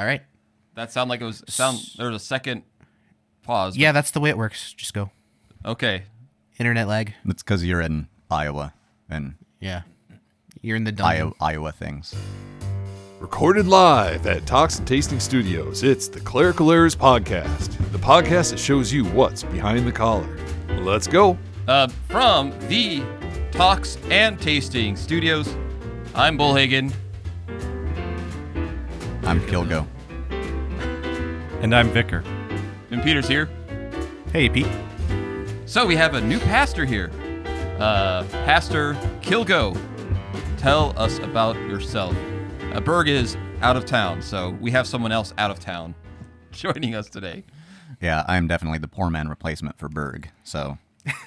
All right. That sounded like it was sound. There was a second pause. Yeah, that's the way it works. Just go. Okay. Internet lag. That's because you're in Iowa and Yeah. You're in the dungeon. Iowa, Iowa things. Recorded live at Talks and Tasting Studios, it's the Clerical Errors Podcast, the podcast that shows you what's behind the collar. Let's go. Uh, from the Talks and Tasting Studios, I'm Bullhagen. I'm Kilgo. And I'm Vicar. And Peter's here. Hey, Pete. So we have a new pastor here. Uh, pastor Kilgo. Tell us about yourself. Uh, Berg is out of town, so we have someone else out of town joining us today. Yeah, I'm definitely the poor man replacement for Berg. So,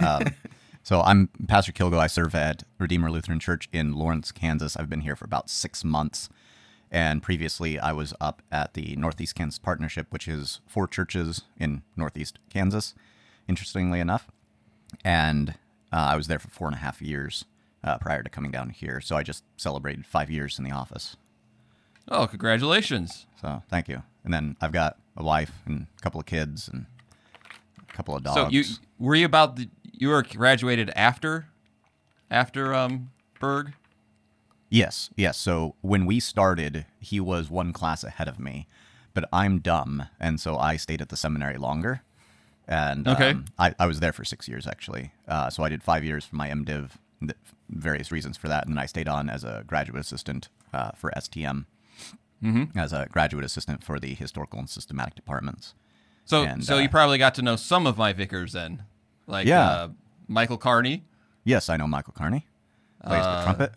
um, so I'm Pastor Kilgo. I serve at Redeemer Lutheran Church in Lawrence, Kansas. I've been here for about six months, and previously I was up at the Northeast Kansas Partnership, which is four churches in Northeast Kansas. Interestingly enough, and uh, I was there for four and a half years uh, prior to coming down here. So I just celebrated five years in the office. Oh, congratulations. So thank you. And then I've got a wife and a couple of kids and a couple of dogs. So you were you about the, you were graduated after after um Berg? Yes, yes. So when we started, he was one class ahead of me, but I'm dumb, and so I stayed at the seminary longer. And Okay. um, I, I was there for six years actually. Uh, so I did five years for my MDiv, various reasons for that, and then I stayed on as a graduate assistant uh, for STM, Mm-hmm. as a graduate assistant for the historical and systematic departments. So And, so you uh, probably got to know some of my vicars then, like Yeah. uh, Michael Carney, Yes, I know Michael Carney. Plays the trumpet.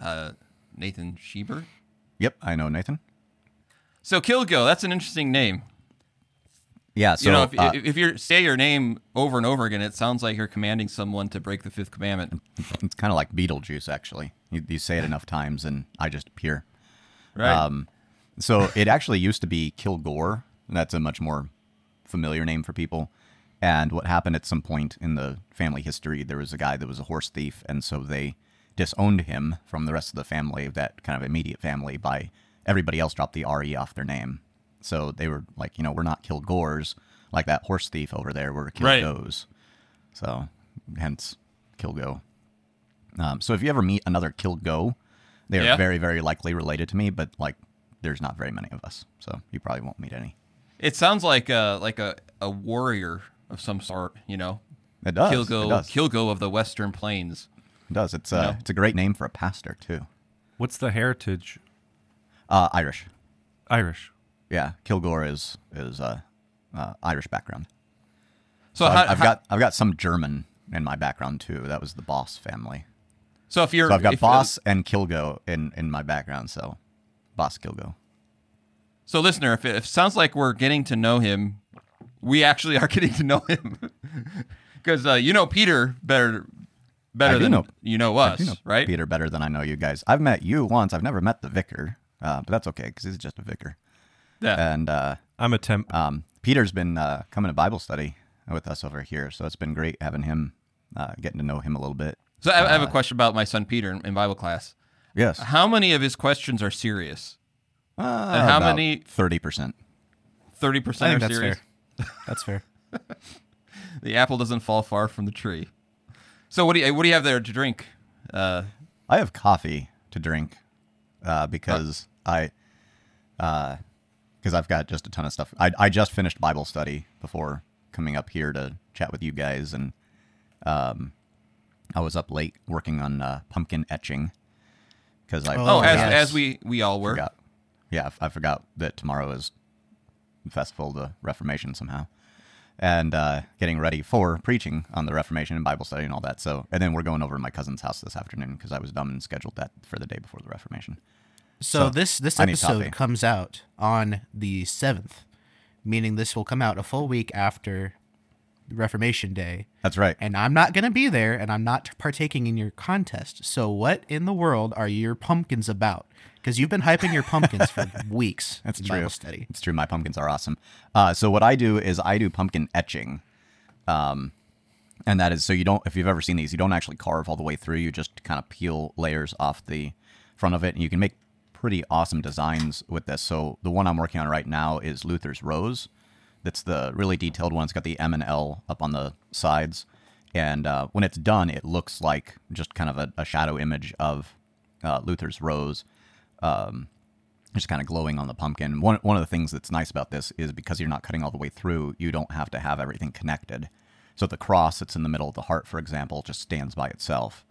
Uh, Nathan Schieber. Yep, I know Nathan. So Kilgo, that's an interesting name. Yeah, so you know, if, uh, if you say your name over and over again, it sounds like you're commanding someone to break the fifth commandment. it's kind of like Beetlejuice, actually. You, you say it enough times, and I just appear. Right. Um, so it actually used to be Kilgore. and That's a much more familiar name for people. And what happened at some point in the family history, there was a guy that was a horse thief, and so they disowned him from the rest of the family, that kind of immediate family, by everybody else dropped the RE off their name. So they were like, you know, we're not Kilgores like that horse thief over there. We're Right. So hence Kilgo. Um, so if you ever meet another Kilgo, they're Yeah. very, very likely related to me, but like there's not very many of us. So you probably won't meet any. it sounds like a like a, a warrior of some sort. You know, It does. Kilgo It does. Kilgo of the Western Plains. It does. It's uh, know? it's a great name for a pastor too. What's the heritage? Uh, Irish. Irish. Yeah, Kilgore is is uh, uh, Irish background. So, So how, I've, I've how- got I've got some German in my background too. That was the Boss family. so if you're So I've got Boss and Kilgo in in my background. So Boss Kilgo. So, listener, if it, if it sounds like we're getting to know him, we actually are getting to know him because uh, you know Peter better better than know- you know I us, do know right? Peter better than I know you guys. I've met you once. I've never met the vicar, uh, but that's okay because he's just a vicar. Yeah. And uh, I'm a temp. um, Peter's been uh, coming to Bible study with us over here, so it's been great having him, uh, getting to know him a little bit. so, I, I have a uh, question about my son Peter in, in Bible class. Yes. How many of his questions are serious? Uh, and how many- Thirty percent. Thirty I percent think are that's serious. fair. That's fair. The apple doesn't fall far from the tree. So, what do you what do you have there to drink? Uh, I have coffee to drink uh, because I, because I've got just a ton of stuff. I I just finished Bible study before coming up here to chat with you guys, and um, I was up late working on uh, pumpkin etching because I oh, as as we we all were. forgot. Yeah, I forgot that tomorrow is the festival of the Reformation somehow, and uh, getting ready for preaching on the Reformation and Bible study and all that. So, and then we're going over to my cousin's house this afternoon because I was dumb and scheduled that for the day before the Reformation. So, So, this this episode comes out on the seventh, meaning this will come out a full week after Reformation Day. That's right. And I'm not gonna be there, and I'm not partaking in your contest. So what in the world are your pumpkins about? Because you've been hyping your pumpkins for weeks. That's true. Bible study. It's true. My pumpkins are awesome. Uh, so what I do is I do pumpkin etching, um, and that is so you don't. If you've ever seen these, you don't actually carve all the way through. You just kind of peel layers off the front of it, and you can make pretty awesome designs with this. So the one I'm working on right now is Luther's Rose. That's the really detailed one. It's got the M and L up on the sides, and uh, when it's done, it looks like just kind of a, a shadow image of uh, Luther's Rose, um, just kind of glowing on the pumpkin. One one of the things that's nice about this is because you're not cutting all the way through, you don't have to have everything connected. So the cross that's in the middle of the heart, for example, just stands by itself.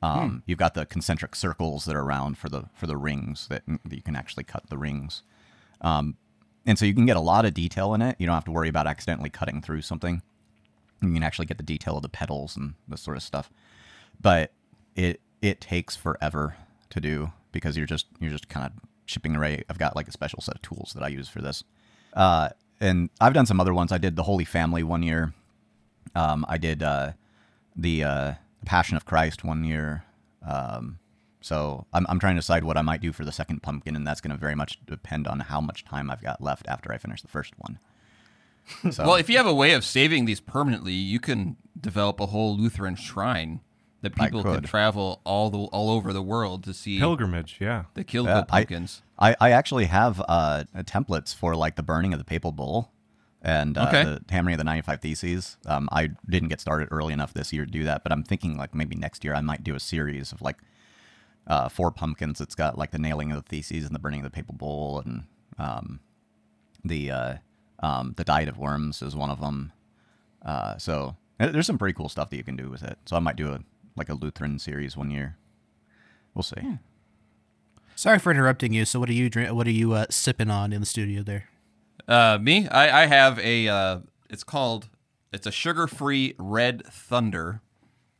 Um, You've got the concentric circles that are around for the for the rings that, that you can actually cut the rings, um, and so you can get a lot of detail in it. You don't have to worry about accidentally cutting through something. You can actually get the detail of the petals and this sort of stuff, but it it takes forever to do because you're just you're just kind of chipping away. I've got like a special set of tools that I use for this, uh, and I've done some other ones. I did the Holy Family one year. Um, I did uh, the uh, Passion of Christ one year. Um, so I'm, I'm trying to decide what I might do for the second pumpkin, and that's going to very much depend on how much time I've got left after I finish the first one. So, Well, if you have a way of saving these permanently, you can develop a whole Lutheran shrine that people could could. travel all the all over the world to see Pilgrimage, yeah. the Kilgo Yeah, I- pumpkins. I, I actually have uh, templates for like the burning of the papal bull and uh, Okay. the hammering of the 95 theses. Um, I didn't get started early enough this year to do that, but I'm thinking like maybe next year I might do a series of like uh, four pumpkins. It's got like the nailing of the theses and the burning of the papal bull and um, the uh, um, the diet of worms is one of them. Uh, so there's some pretty cool stuff that you can do with it. So I might do a like a Lutheran series one year. We'll see. Hmm. Sorry for interrupting you. So what are you drink? What are you uh, sipping on in the studio there? Uh, me, I, I have a. Uh, it's called. It's a sugar-free Red Thunder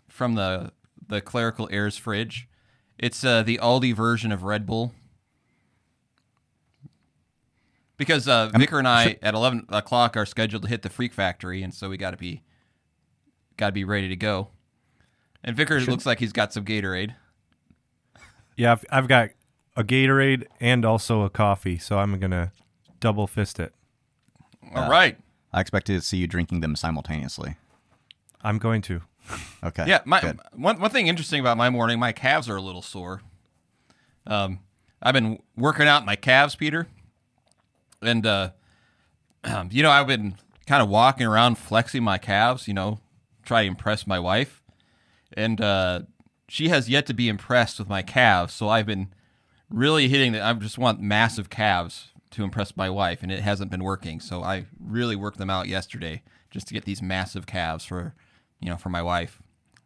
from the the Clerical Errors fridge. It's uh, the Aldi version of Red Bull. Because uh, Vicar and I at eleven o'clock are scheduled to hit the Freak Factory, and so we got to be got to be ready to go. And Vicar looks like he's got some Gatorade. Yeah, I've, I've got a Gatorade and also a coffee, so I'm going to double fist it. All right. I expect to see you drinking them simultaneously. I'm going to. Okay. Yeah, my good. one one thing interesting about my morning, my calves are a little sore. Um, I've been working out my calves, Peter, and uh, you know I've been kind of walking around flexing my calves, you know, try to impress my wife, and uh, she has yet to be impressed with my calves. So I've been really hitting that. I just want massive calves to impress my wife, and it hasn't been working. So I really worked them out yesterday just to get these massive calves for, you know, for my wife.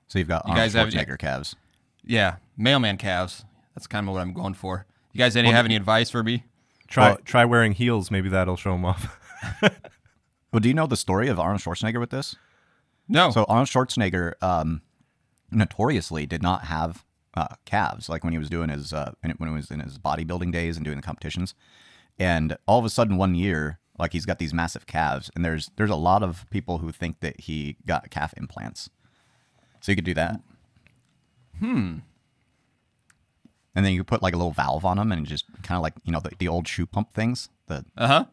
So you've got You Arnold guys have- Schwarzenegger calves. Yeah, mailman calves. That's kind of what I'm going for. You guys, any have any advice for me? Try Well- try wearing heels. Maybe that'll show them off. Well, do you know the story of Arnold Schwarzenegger with this? No. So Arnold Schwarzenegger um, notoriously did not have uh, calves, like when he was doing his uh, when he was in his bodybuilding days and doing the competitions. And all of a sudden, one year, like he's got these massive calves, and there's there's a lot of people who think that he got calf implants. So you could do that. Hmm. And then you could put like a little valve on them, and just kind of like you know the, the old shoe pump things. The uh huh.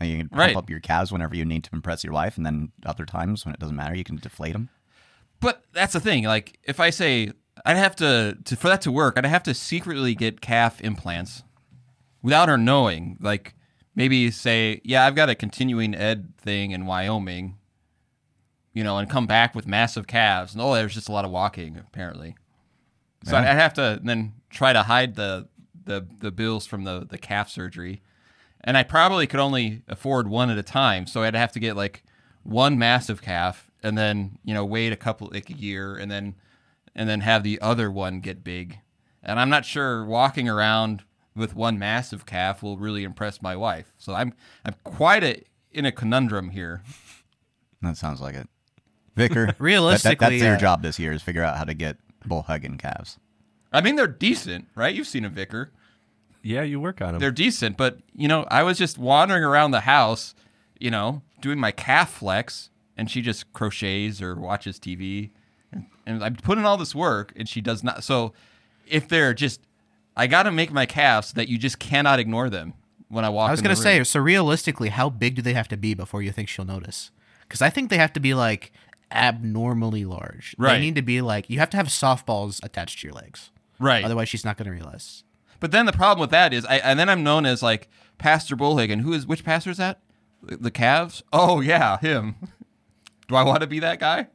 and you can pump Right. up your calves whenever you need to impress your wife, and then other times when it doesn't matter, you can deflate them. But that's the thing. Like, if I say I'd have to, to for that to work, I'd have to secretly get calf implants without her knowing. Like, maybe say, yeah, I've got a continuing ed thing in Wyoming, you know, and come back with massive calves. And oh, there's just a lot of walking apparently. So I'd I'd have to then try to hide the the the bills from the the calf surgery, and I probably could only afford one at a time. So I'd have to get like one massive calf, and then you know wait a couple like a year, and then and then have the other one get big. And I'm not sure walking around with one massive calf will really impress my wife. So I'm I'm quite a in a conundrum here. That sounds like it. Vicar, that- that- Realistically, that's your uh, job this year is figure out how to get Bullhagen calves. I mean, they're decent, right? You've seen a vicar. yeah, you work on them. they're decent, but you know, I was just wandering around the house, you know, doing my calf flex, and she just crochets or watches TV, and, and I'm putting all this work, and she does not. So, if they're just, I got to make my calves that you just cannot ignore them when I walk. I was gonna say, so realistically, how big do they have to be before you think she'll notice? Because I think they have to be like abnormally large. Right. They need to be like you have to have softballs attached to your legs. right? Otherwise, she's not gonna realize. But then the problem with that is, I, and then I'm known as like Pastor Bullhagen. Who is which pastor is that? The, the Cavs? Oh yeah, him. Do I want to be that guy?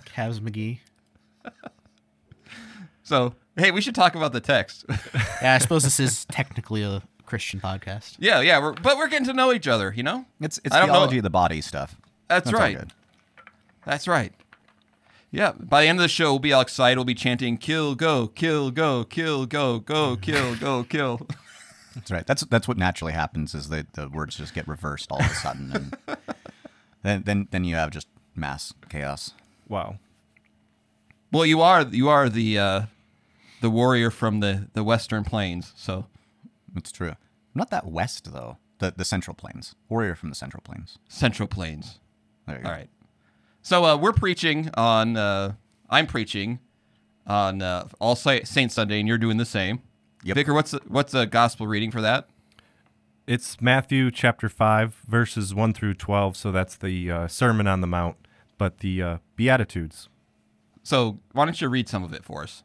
Cavs McGee. So hey, we should talk about the text. Yeah, I suppose this is technically a Christian podcast. yeah, yeah, we're, but we're getting to know each other. You know, It's it's I don't know- theology of the body stuff. That's, all right. good. That's right. Yeah. By the end of the show, we'll be all excited. We'll be chanting "Kill, go, kill, go, kill, go, go, kill, go, kill." That's right. That's that's what naturally happens is that the words just get reversed all of a sudden, and then then then you have just mass chaos. Wow. Well, you are you are the uh, the warrior from the the Western Plains. So It's true. Not that west though. The the Central Plains. Warrior from the Central Plains. Central Plains. There you go. All right. So uh, we're preaching on. Uh, I'm preaching on uh, All Sa- Saints Sunday, and you're doing the same. Yep. Vicar, what's the, what's the gospel reading for that? It's Matthew chapter 5, verses 1 through 12. So that's the uh, Sermon on the Mount, but the uh, Beatitudes. So why don't you read some of it for us?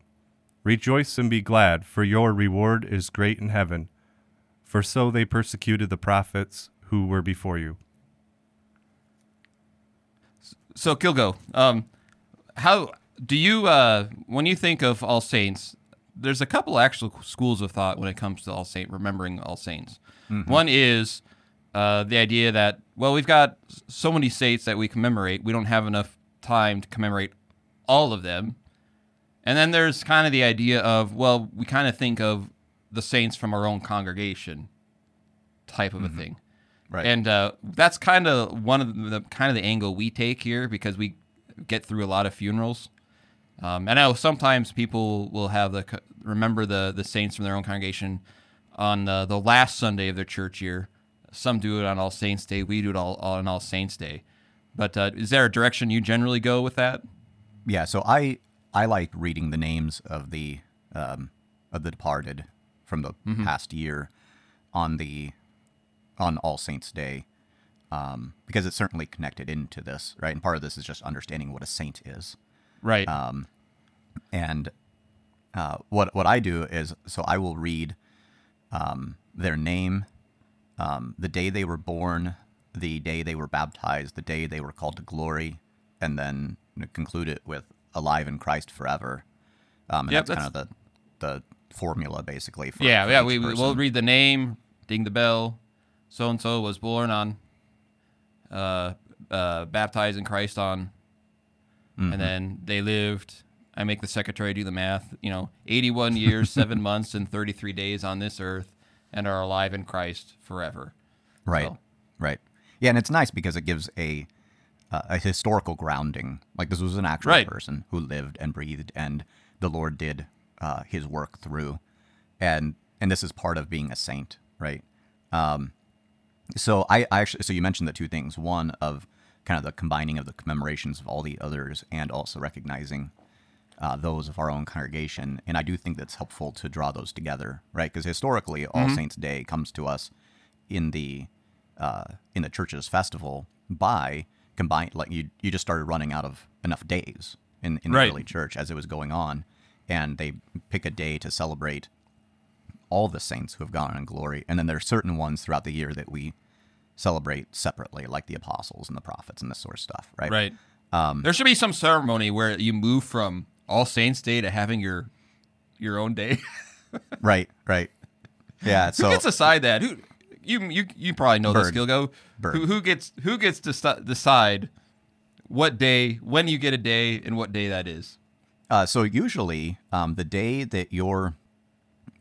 Rejoice and be glad, for your reward is great in heaven. For so they persecuted the prophets who were before you. So Kilgo, um, how do you uh, when you think of All Saints? There's a couple actual schools of thought when it comes to All Saint, remembering All Saints. One is uh, the idea that well, we've got so many saints that we commemorate, we don't have enough time to commemorate all of them. And then there's kind of the idea of well, we kind of think of the saints from our own congregation, type of a thing. Right. And uh, that's kind of one of the kind of the angle we take here because we get through a lot of funerals. Um, I know sometimes people will have the remember the the saints from their own congregation on the, the last Sunday of their church year. Some do it on All Saints Day. We do it all, all on All Saints Day. But uh, is there a direction you generally go with that? Yeah, so I I like reading the names of the um, of the departed from the past year on the on All Saints Day um, because it's certainly connected into this, right? And part of this is just understanding what a saint is. Right. And uh, what what I do is so I will read um, their name, um, the day they were born, the day they were baptized, the day they were called to glory, and then conclude it with alive in Christ forever. Um, and Yep, that's, kind of the the formula basically. For, yeah, for yeah. We we- we'll read the name, ding the bell. So and so was born on, uh, uh, baptized in Christ on, Mm-hmm. and then they lived. I make the secretary do the math. You know, eighty-one years, seven months, and thirty-three days on this earth, and are alive in Christ forever. Right. So- Right. Yeah, and it's nice because it gives a uh, a historical grounding. Like this was an actual Right. person who lived and breathed, and the Lord did uh, His work through, and and this is part of being a saint, right? Um, so I, I actually so you mentioned the two things. One of kind of the combining of the commemorations of all the others, and also recognizing uh, those of our own congregation. And I do think that's helpful to draw those together, right? Because historically, All Saints Day comes to us in the uh, in the church's festival by combine like you you just started running out of enough days in, in the Right. early church as it was going on, and they pick a day to celebrate all the saints who have gone on in glory, and then there are certain ones throughout the year that we celebrate separately, like the apostles and the prophets and this sort of stuff, right? Right. Um, there should be some ceremony where you move from All Saints Day to having your your own day. Right, right. Yeah. so Who gets aside that? Who you you you probably know this, Bird. Kilgo. Bird. Who who gets who gets to st- decide what day when you get a day and what day that is? Uh, so usually, um, the day that your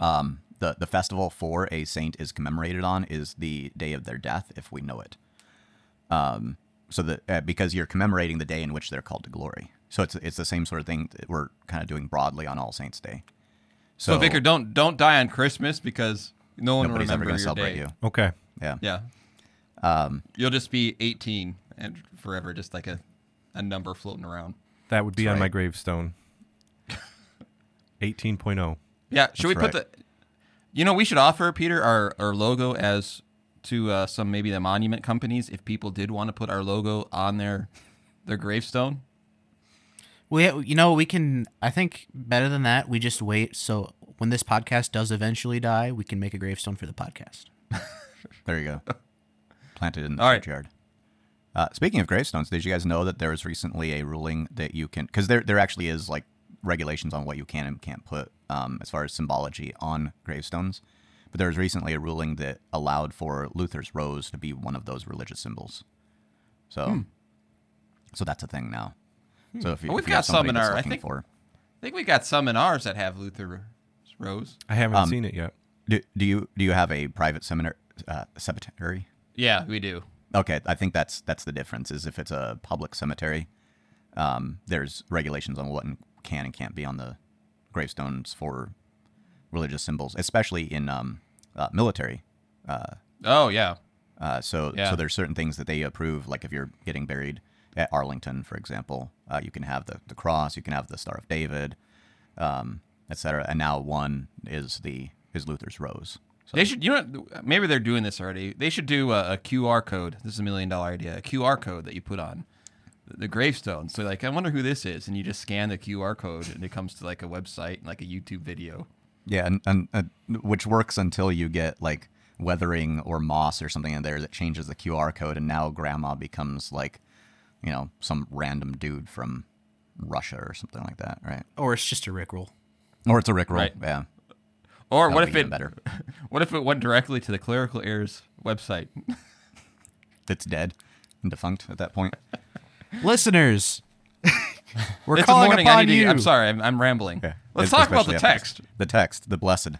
um, the the festival for a saint is commemorated on is the day of their death, if we know it. Um, so that uh, because you're commemorating the day in which they're called to glory, so it's it's the same sort of thing that we're kind of doing broadly on All Saints Day. So, Vicar, don't don't die on Christmas because no one will nobody's ever going to celebrate day. you. Okay. Yeah. Yeah. Um, You'll just be 18 and forever, just like a, a number floating around. That would be That's on my gravestone. 18.0. Yeah. Should we That's put the? You know, we should offer Peter our, our logo as to uh, some maybe the monument companies if people did want to put our logo on their their gravestone. We, you know, we can. I think better than that. We just wait. So when this podcast does eventually die, we can make a gravestone for the podcast. There you go. Planted in the All right. churchyard. Uh, speaking of gravestones, did you guys know that there was recently a ruling that you can, because there there actually is like regulations on what you can and can't put um, as far as symbology on gravestones. But there was recently a ruling that allowed for Luther's rose to be one of those religious symbols. So, so that's a thing now. So if you, Well, if we've you got some in our- I think- for, I think we got some in ours that have Luther rose. I haven't Um, seen it yet. do, do you do you have a private seminary uh, cemetery? Yeah, we do. Okay, I think that's that's the difference. Is if it's a public cemetery, um, there's regulations on what can and can't be on the gravestones for religious symbols, especially in um, uh, military. Oh yeah. Uh, so Yeah. so there's certain things that they approve. Like if you're getting buried at Arlington, for example, uh, you can have the, the cross, you can have the Star of David, um, etc. And now one is the is Luther's rose. So They should, you know, maybe they're doing this already. They should do a, a QR code. This is a million dollar idea. A QR code that you put on the, the gravestone. So, like, I wonder who this is, and you just scan the QR code, and it comes to like a website, and like a YouTube video. Yeah, and, and uh, which works until you get like weathering or moss or something in there that changes the QR code, and now grandma becomes like, you know, some random dude from Russia or something like that, right? Or it's just a rickroll. Or it's a Rickroll. Right. Yeah. Or That what if be it? better. What if it went directly to the Clerical Errors website? That's dead and defunct at that point. Listeners, we're it's calling morning. Upon you. to, I'm sorry. I'm, I'm rambling. Yeah. Let's talk about the text. The text, the blessed.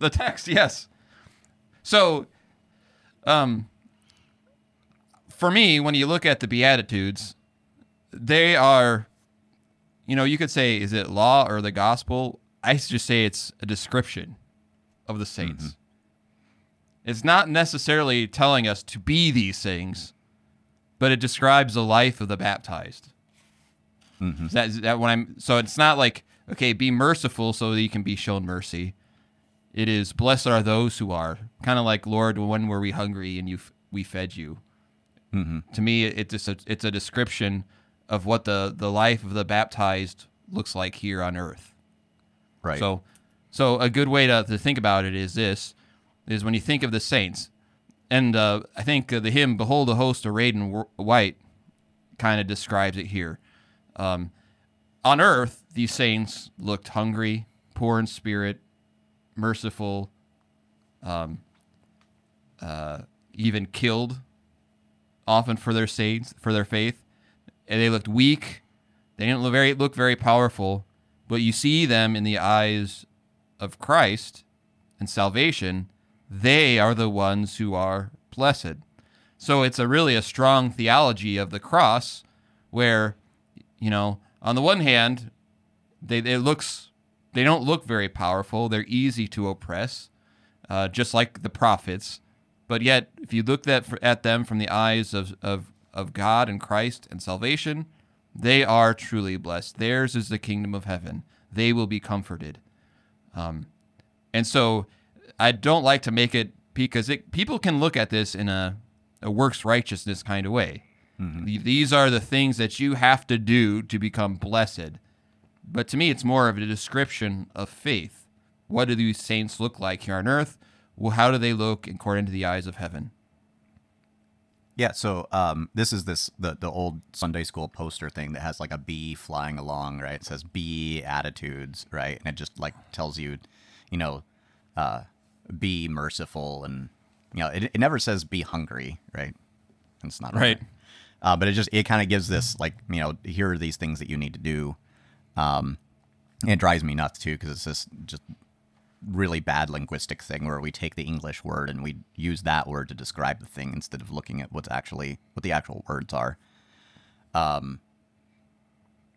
The text, yes. So, um, for me, when you look at the Beatitudes, they are, you know, you could say, is it law or the gospel? I just say it's a description of the saints. Mm-hmm. It's not necessarily telling us to be these things, but it describes the life of the baptized. Is that, that when I'm so it's not like okay, be merciful so that you can be shown mercy. It is blessed are those who are kind of like Lord, when were we hungry and you f- we fed you. Mm-hmm. To me, it's just a, it's a description of what the the life of the baptized looks like here on earth. Right. So, so a good way to, to think about it is this: is when you think of the saints, and uh, I think uh, the hymn "Behold the host arrayed in white" kind of describes it here. Um, on earth, these saints looked hungry, poor in spirit, merciful, um, uh, even killed, often for their saints, for their faith. And they looked weak. They didn't look very look very powerful, but you see them in the eyes of Christ and salvation. They are the ones who are blessed. So it's a really a strong theology of the cross, where, you know, on the one hand, they it looks they don't look very powerful. They're easy to oppress, uh, just like the prophets. But yet, if you look at at them from the eyes of, of of God and Christ and salvation, they are truly blessed. Theirs is the kingdom of heaven. They will be comforted. Um, and so, I don't like to make it because it, people can look at this in a, a works righteousness kind of way. Th- These are the things that you have to do to become blessed. But to me, it's more of a description of faith. What do these saints look like here on earth? Well, how do they look according to the eyes of heaven? Yeah, so um, this is this the the old Sunday school poster thing that has like a bee flying along, right? It says "be attitudes," right, and it just like tells you, you know, uh, be merciful and you know, it, it never says be hungry, right? It's not Right. Uh, but it just it kind of gives this like you know here are these things that you need to do. Um, it drives me nuts too because it's just just really bad linguistic thing where we take the English word and we use that word to describe the thing instead of looking at what's actually what the actual words are. Um,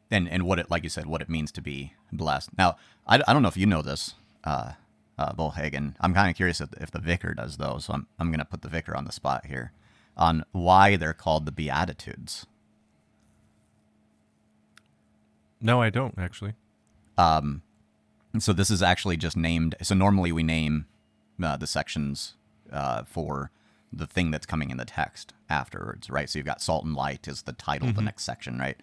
and and what it like you said what it means to be blessed. Now I, I don't know if you know this, uh, uh, Bullhagen. I'm kind of curious if, if the vicar does though, so I'm I'm gonna put the vicar on the spot here on why they're called the Beatitudes. No, I don't actually. And so this is actually just named. So normally we name uh, the sections uh, for the thing that's coming in the text afterwards, right? So you've got salt and light is the title of the next section, right?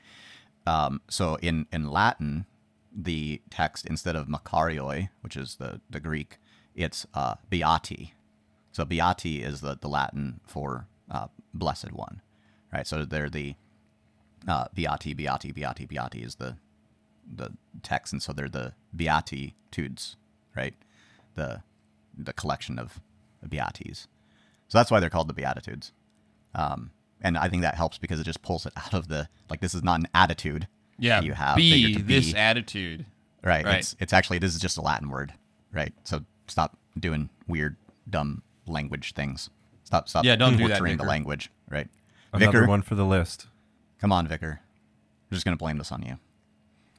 Um, so in in Latin, the text instead of makarioi, which is the the Greek, it's uh, beati. So beati is the the Latin for uh, blessed one, right? So they're the uh, beati, beati, beati, beati is the the text, and so they're the beatitudes, right? The the collection of beatis. So that's why they're called the beatitudes. Um, and I think that helps because it just pulls it out of the like this is not an attitude Yeah. that you have that you're be this be, attitude. right? right. It's it's actually this is just a Latin word, right? So stop doing weird, dumb language things. Stop stop Yeah, don't do that, butchering the Vicar. language, right? Another Vicar, one for the list. come on, Vicar. We're just gonna blame this on you.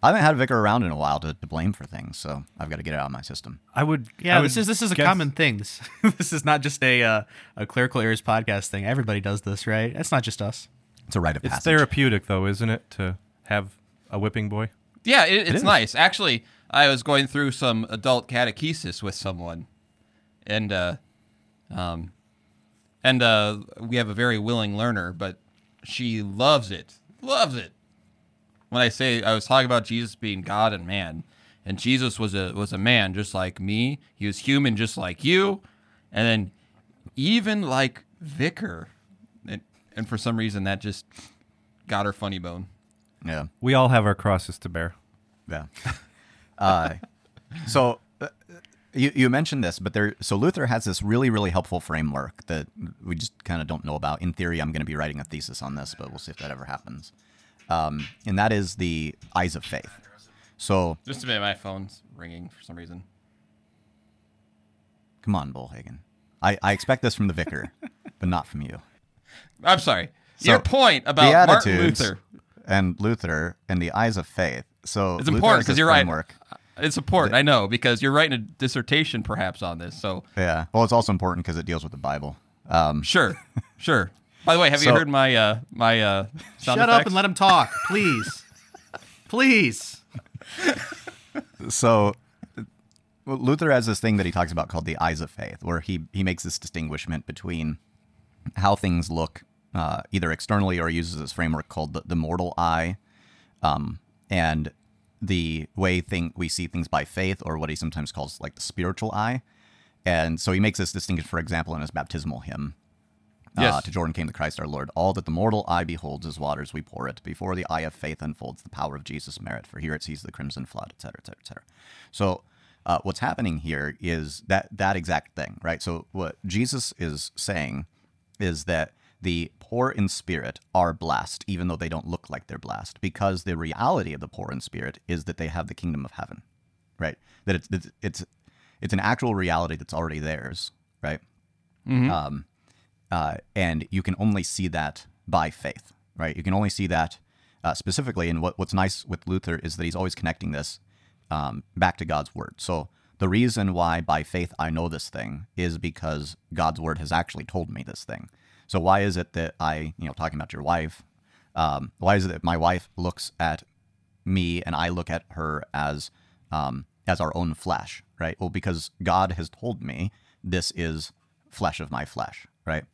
I haven't had a vicar around in a while to, to blame for things, so I've got to get it out of my system. I would. Yeah, I this would is this is a guess- common thing. This this is not just a uh, a clerical errors podcast thing. Everybody does this, right? It's not just us. It's a rite of It's passage. therapeutic, though, isn't it, to have a whipping boy? Yeah, it, it's is. nice. Actually, I was going through some adult catechesis with someone, and uh, um, and uh, we have a very willing learner, but she loves it, loves it. When I say I was talking about Jesus being God and man, and Jesus was a was a man just like me. He was human just like you, and then even like Vicar, and, and for some reason that just got her funny bone. Yeah, We all have our crosses to bear. yeah. uh, so uh, you you mentioned this, but there. So Luther has this really really helpful framework that we just kind of don't know about. In theory, I'm going to be writing a thesis on this, but we'll see if that ever happens. Um, and that is the eyes of faith. So Just a minute, my phone's ringing for some reason. come on, Bullhagen. I, I expect this from the vicar, but not from you. I'm sorry. So, Your point about Martin Luther. and Luther and the eyes of faith. So It's important because you're right. It's important, I know, because you're writing a dissertation perhaps on this. So Yeah. Well, it's also important because it deals with the Bible. Um, sure, sure. By the way, have you heard my uh my uh sound Shut up and let him talk, please, please. so Luther has this thing that he talks about called the eyes of faith, where he he makes this distinguishment between how things look uh, either externally or uses this framework called the, the mortal eye, um, and the way thing we see things by faith, or what he sometimes calls like the spiritual eye. And so he makes this distinction, for example, in his baptismal hymn. Uh, Yes. to Jordan came the Christ our Lord. All that the mortal eye beholds as waters we pour it. Before the eye of faith unfolds the power of Jesus' merit. For here it sees the crimson flood, et cetera, et cetera, et cetera. So uh, what's happening here is that that exact thing, right? So what Jesus is saying is that the poor in spirit are blessed, even though they don't look like they're blessed, because the reality of the poor in spirit is that they have the kingdom of heaven, right? That it's it's it's, it's an actual reality that's already theirs, right? Um, uh, and you can only see that by faith, right? You can only see that uh, specifically. And what, what's nice with Luther is that he's always connecting this um, back to God's word. So the reason why by faith I know this thing is because God's word has actually told me this thing. So why is it that I, you know, talking about your wife, um, why is it that my wife looks at me and I look at her as um, as our own flesh, right? Well, because God has told me this is flesh of my flesh, right?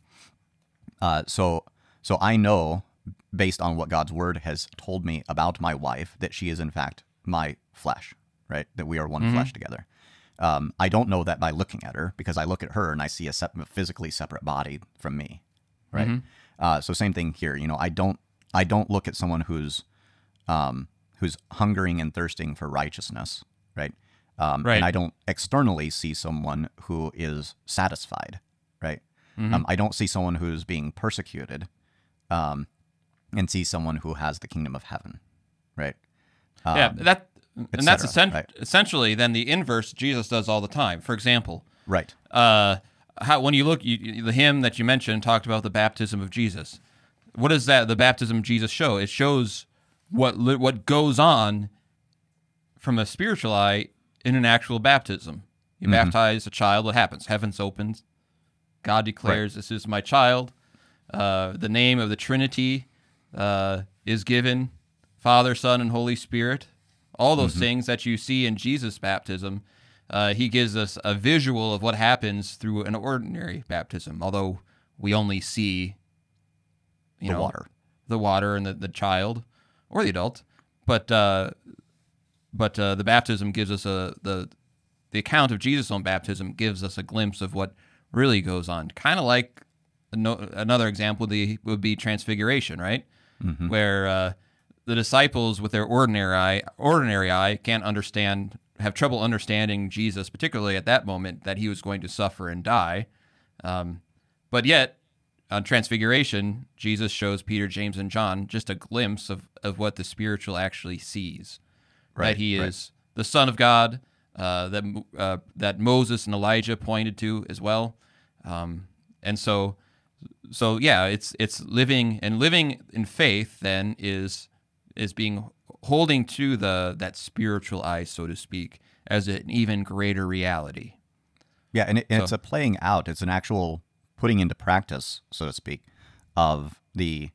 Uh, so so I know based on what God's word has told me about my wife that she is in fact my flesh, right? That we are one flesh together. Um, I don't know that by looking at her because I look at her and I see a sep- physically separate body from me, right? Uh, so same thing here. You know, I don't I don't look at someone who's um, who's hungering and thirsting for righteousness, right? Um, Right. And I don't externally see someone who is satisfied, right? Um, I don't see someone who's being persecuted, um, and see someone who has the kingdom of heaven, right? yeah, Um, that and that's essen- right. essentially then the inverse Jesus does all the time. For example, Right. uh, how when you look, you, the hymn that you mentioned talked about the baptism of Jesus. What does that the baptism of Jesus show? It shows what what goes on from a spiritual eye in an actual baptism. You Mm-hmm. baptize a child, what happens? Heavens opens. God declares, "This is my child." Uh, the name of the Trinity uh, is given: Father, Son, and Holy Spirit. All those things that you see in Jesus' baptism, uh, he gives us a visual of what happens through an ordinary baptism. Although we only see, you The know, water. the water and the, the child or the adult, but uh, but uh, the baptism gives us a the the account of Jesus' own baptism gives us a glimpse of what really goes on. Kind of like ano- another example would be, would be transfiguration, right? Where uh, the disciples, with their ordinary eye, ordinary eye, can't understand, have trouble understanding Jesus, particularly at that moment that he was going to suffer and die. Um, but yet, on Transfiguration, Jesus shows Peter, James, and John just a glimpse of, of what the spiritual actually sees. Right, that he right. is the Son of God, uh, that uh, that Moses and Elijah pointed to as well. Um, and so, so yeah, it's it's living and living in faith. Then is is being holding to the that spiritual eye, so to speak, as an even greater reality. Yeah, and, it, and it's a playing out. It's an actual putting into practice, so to speak, of the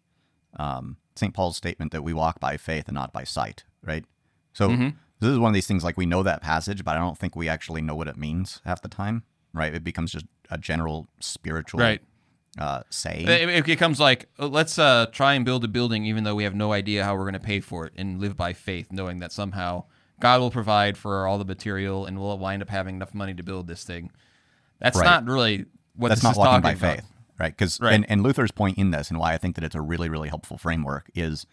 um, St. Paul's statement that we walk by faith and not by sight, right? So Mm-hmm. this is one of these things like we know that passage, but I don't think we actually know what it means half the time, right? It becomes just a general spiritual Right. uh, saying. It, it becomes like uh, let's uh, try and build a building, even though we have no idea how we're going to pay for it, and live by faith, knowing that somehow God will provide for all the material, and we'll wind up having enough money to build this thing. That's Right. not really what That's this not is walking by about. faith, right? Because Right. and, and Luther's point in this, and why I think that it's a really really helpful framework, is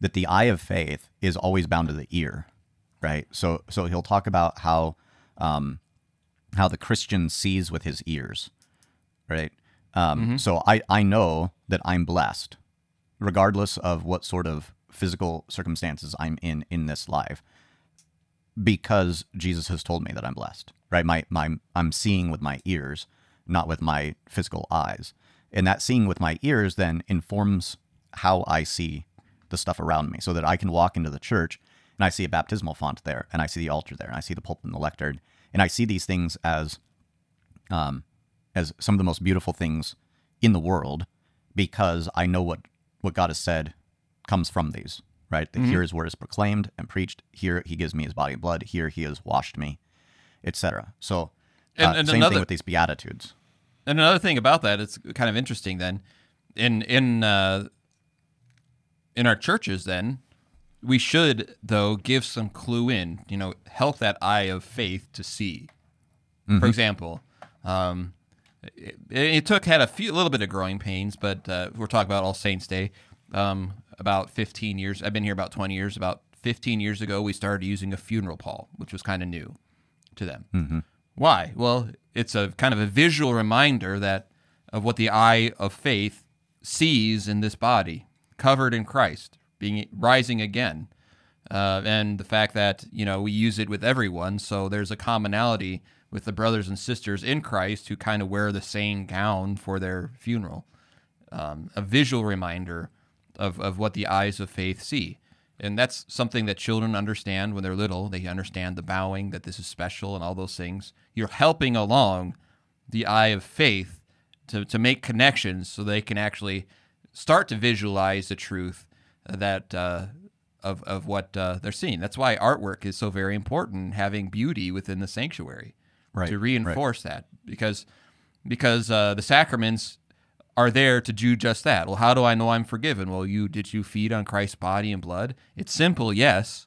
that the eye of faith is always bound to the ear, right? So so he'll talk about how um, how the Christian sees with his ears, right? Um, So I I know that I'm blessed, regardless of what sort of physical circumstances I'm in in this life because Jesus has told me that I'm blessed, right? My, my, I'm seeing with my ears, not with my physical eyes. And that seeing with my ears then informs how I see the stuff around me so that I can walk into the church and I see a baptismal font there and I see the altar there and I see the pulpit and the lectern and I see these things as, um, as some of the most beautiful things in the world because I know what, what God has said comes from these, right? That here his word is proclaimed and preached. Here he gives me his body and blood. Here he has washed me, etc. So, uh, And- and same another- thing with these beatitudes. And another thing about that, it's kind of interesting. Then, in in uh, in our churches, then we should though give some clue in, you know, help that eye of faith to see. For example, um, it, it took had a few a little bit of growing pains, but uh, we're talking about All Saints Day. Um, about 15 years, I've been here about 20 years. About 15 years ago, we started using a funeral pall, which was kind of new to them. Why? Well, it's a kind of a visual reminder that of what the eye of faith sees in this body, covered in Christ, being rising again, uh, and the fact that you know we use it with everyone, so there's a commonality with the brothers and sisters in Christ who kind of wear the same gown for their funeral. Um, a visual reminder of, of what the eyes of faith see. And that's something that children understand when they're little. They understand the bowing, that this is special, and all those things. You're helping along the eye of faith to, to make connections so they can actually start to visualize the truth that uh, of, of what uh, they're seeing. That's why artwork is so very important, having beauty within the sanctuary Right, to right. reinforce that because because uh, the sacraments are there to do just that. Well, how do I know I'm forgiven? Well, you did you feed on Christ's body and blood? It's simple, yes,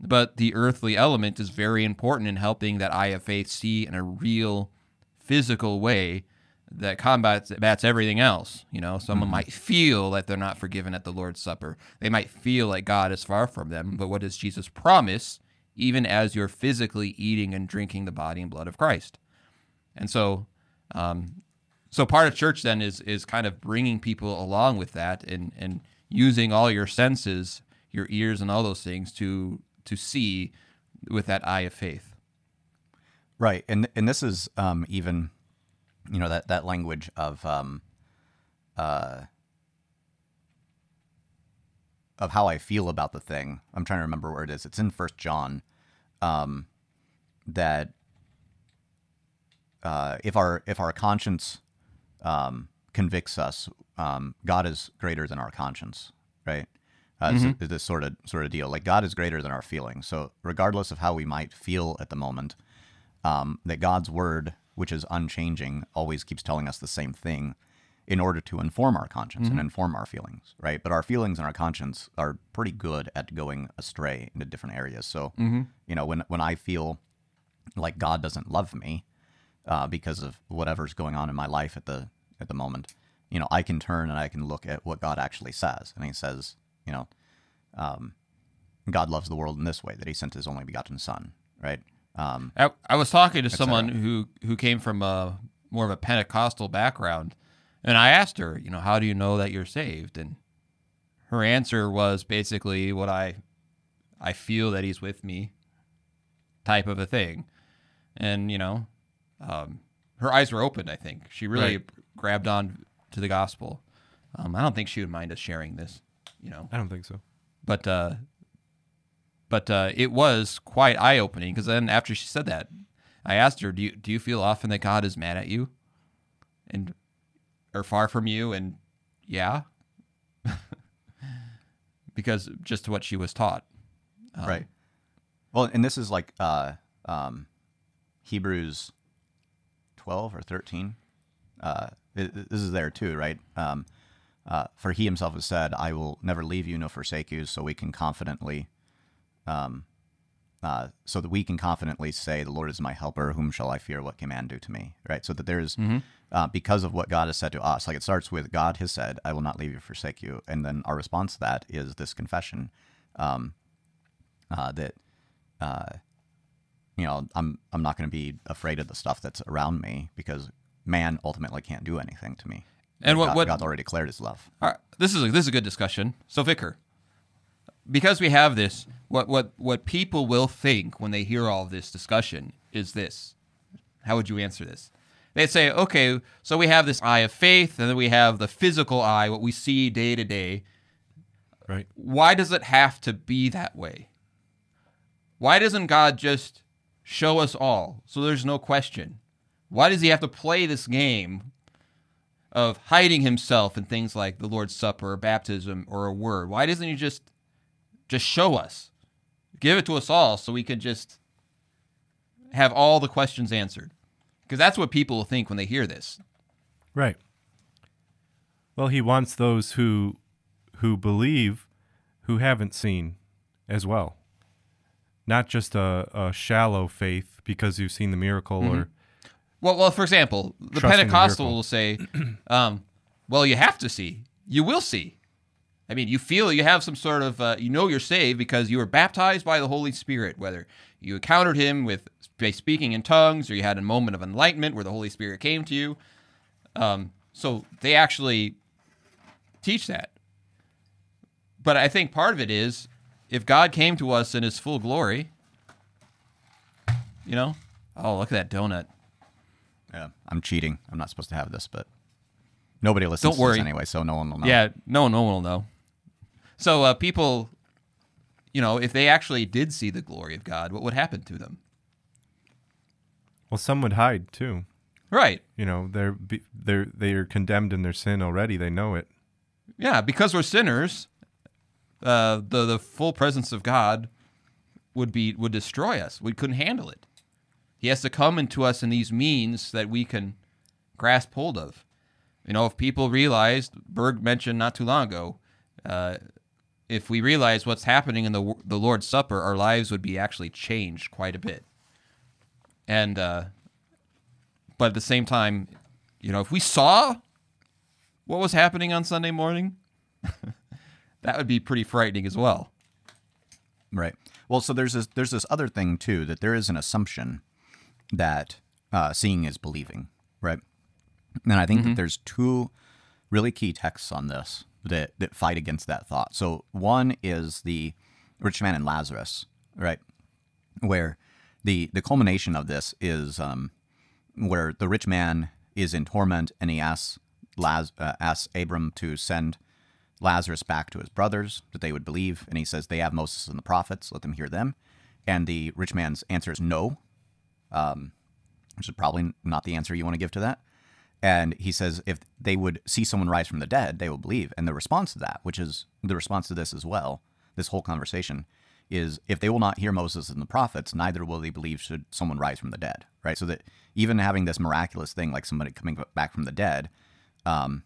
but the earthly element is very important in helping that eye of faith see in a real physical way that combats bats everything else. You know, someone might feel that they're not forgiven at the Lord's Supper. They might feel like God is far from them. But what does Jesus promise? Even as you're physically eating and drinking the body and blood of Christ. And so, um, so part of church then is is kind of bringing people along with that and and using all your senses, your ears and all those things to to see with that eye of faith. Right, and and this is um, even, you know, that that language of um, uh, of how I feel about the thing. I'm trying to remember where it is. It's in First John, um, that uh, if our if our conscience um, convicts us, um, God is greater than our conscience, right? Uh, it's this sort of sort of deal. Like God is greater than our feelings. So regardless of how we might feel at the moment, um, that God's word, which is unchanging, always keeps telling us the same thing in order to inform our conscience and inform our feelings, right? But our feelings and our conscience are pretty good at going astray into different areas. So, you know, when when I feel like God doesn't love me uh, because of whatever's going on in my life at the at the moment, you know, I can turn and I can look at what God actually says, and He says, you know, um, God loves the world in this way that He sent His only begotten Son, right? Um, I, I was talking to someone who who came from a more of a Pentecostal background, and I asked her, you know, how do you know that you're saved? And her answer was basically what I I feel that he's with me, type of a thing, and you know, um, her eyes were opened. I think she really Right. grabbed on to the gospel. Um, I don't think she would mind us sharing this, you know I don't think so. but uh, but uh, it was quite eye opening because then after she said that, I asked her, "Do you do you feel often that God is mad at you, and or far from you?" And yeah, because just to what she was taught. Um, right. Well, and this is like uh, um, Hebrews twelve or thirteen. Uh, this is there too, right? Um, uh, for he himself has said, "I will never leave you, nor forsake you," so we can confidently, um, uh, so that we can confidently say, "The Lord is my helper; whom shall I fear? What can man do to me?" Right. So that there's uh, because of what God has said to us. Like it starts with God has said, "I will not leave you, forsake you," and then our response to that is this confession um, uh, that uh, you know I'm I'm not going to be afraid of the stuff that's around me because man ultimately can't do anything to me. And what- God, what- God's already declared His love. All right, this is a, this is a good discussion. So Vicar, because we have this, what what what people will think when they hear all this discussion is this. How would you answer this? They'd say, okay, so we have this eye of faith, and then we have the physical eye, what we see day to day. Right. Why does it have to be that way? Why doesn't God just show us all so there's no question? Why does he have to play this game of hiding himself in things like the Lord's Supper or baptism or a word? Why doesn't he just just show us? Give it to us all so we could just have all the questions answered. Because that's what people will think when they hear this. Right. Well, he wants those who who believe who haven't seen as well. Not just a, a shallow faith because you've seen the miracle or Well, well, for example, the Trusting the Pentecostal will say, um, "Well, you have to see. You will see. I mean, you feel you have some sort of, uh, you know, you're saved because you were baptized by the Holy Spirit. Whether you encountered Him with by speaking in tongues, or you had a moment of enlightenment where the Holy Spirit came to you. Um, so they actually teach that. But I think part of it is if God came to us in His full glory, you know. Oh, look at that donut. Yeah, I'm cheating. I'm not supposed to have this, but nobody listens Don't to worry. this anyway, so no one will know. Yeah, no, no one will know. So uh, people, you know, if they actually did see the glory of God, what would happen to them? well some would hide too. Right. You know, they're they're they are condemned in their sin already. They know it. Yeah, because we're sinners, uh, the the full presence of God would be would destroy us. We couldn't handle it. He has to come into us in these means that we can grasp hold of. You know, if people realized, Berg mentioned not too long ago, uh, if we realize what's happening in the the Lord's Supper, our lives would be actually changed quite a bit. And uh, but at the same time, you know, if we saw what was happening on Sunday morning, that would be pretty frightening as well. Right. Well, so there's this there's this other thing too that there is an assumption that uh, seeing is believing, right? And I think that there's two really key texts on this that, that fight against that thought. So one is the rich man and Lazarus, right? Where the the culmination of this is um, where the rich man is in torment and he asks Laz- uh, asks Abram to send Lazarus back to his brothers that they would believe, and he says they have Moses and the prophets, let them hear them. And the rich man's answer is no, um, which is probably not the answer you want to give to that. And he says if they would see someone rise from the dead, they will believe. And the response to that, which is the response to this as well, this whole conversation, is if they will not hear Moses and the prophets, neither will they believe should someone rise from the dead. Right. So that even having this miraculous thing like somebody coming back from the dead um,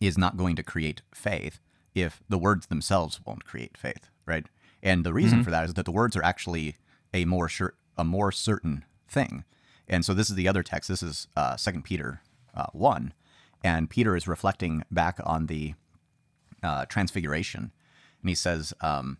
is not going to create faith if the words themselves won't create faith. Right. And the reason for that is that the words are actually a more sure, a more certain thing. And so this is the other text. This is uh, Second Peter uh, one, and Peter is reflecting back on the uh, transfiguration, and he says, um,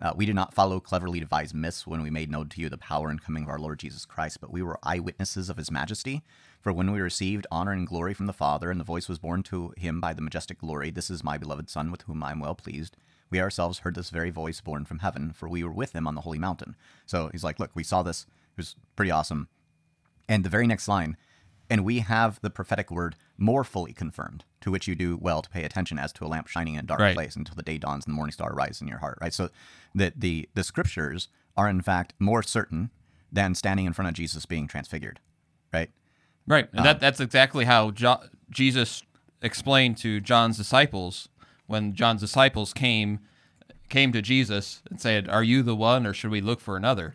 uh, "We did not follow cleverly devised myths when we made known to you the power and coming of our Lord Jesus Christ, but we were eyewitnesses of His majesty. For when we received honor and glory from the Father, and the voice was borne to Him by the majestic glory, This is my beloved Son, with whom I am well pleased." We ourselves heard this very voice born from heaven, for we were with him on the holy mountain. So he's like, Look, we saw this. It was pretty awesome. And the very next line, and we have the prophetic word more fully confirmed, to which you do well to pay attention as to a lamp shining in a dark Right. place until the day dawns and the morning star rises in your heart, right? So that the, the scriptures are in fact more certain than standing in front of Jesus being transfigured, right? Right. And that um, that's exactly how jo- Jesus explained to John's disciples when John's disciples came came to Jesus and said, "Are you the one or should we look for another?"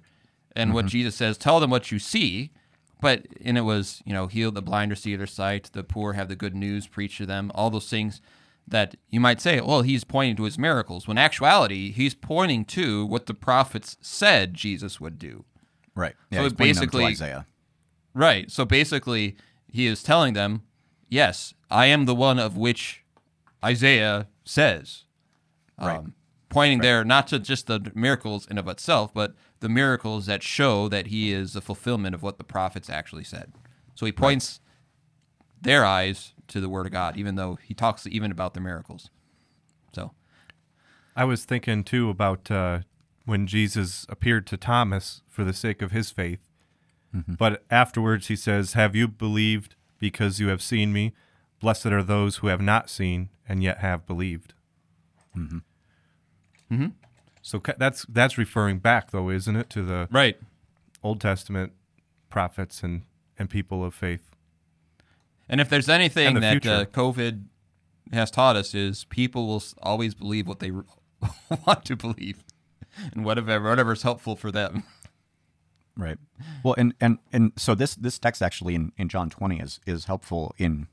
And what mm-hmm. Jesus says, "Tell them what you see." But and it was, you know, heal the blind receive their sight, the poor have the good news preached to them, all those things that you might say, well, he's pointing to his miracles. When actuality, he's pointing to what the prophets said Jesus would do. Right. Yeah, So he's it pointing them to basically- Isaiah. Right. So basically, he is telling them, yes, I am the one of which Isaiah says. Right. Um, pointing there not to just the miracles in of itself, but the miracles that show that he is the fulfillment of what the prophets actually said. So he points their eyes to the word of God, even though he talks even about the miracles. So I was thinking too about uh, when Jesus appeared to Thomas for the sake of his faith. But afterwards he says, Have you believed because you have seen me? Blessed are those who have not seen and yet have believed. Mm-hmm. Mm-hmm. So that's that's referring back, though, isn't it, to the right. Old Testament prophets and, and people of faith? And if there's anything the that uh, COVID has taught us is people will always believe what they r- want to believe, and whatever whatever's helpful for them. Right. Well, and and and so this this text actually in, in John 20 is is helpful in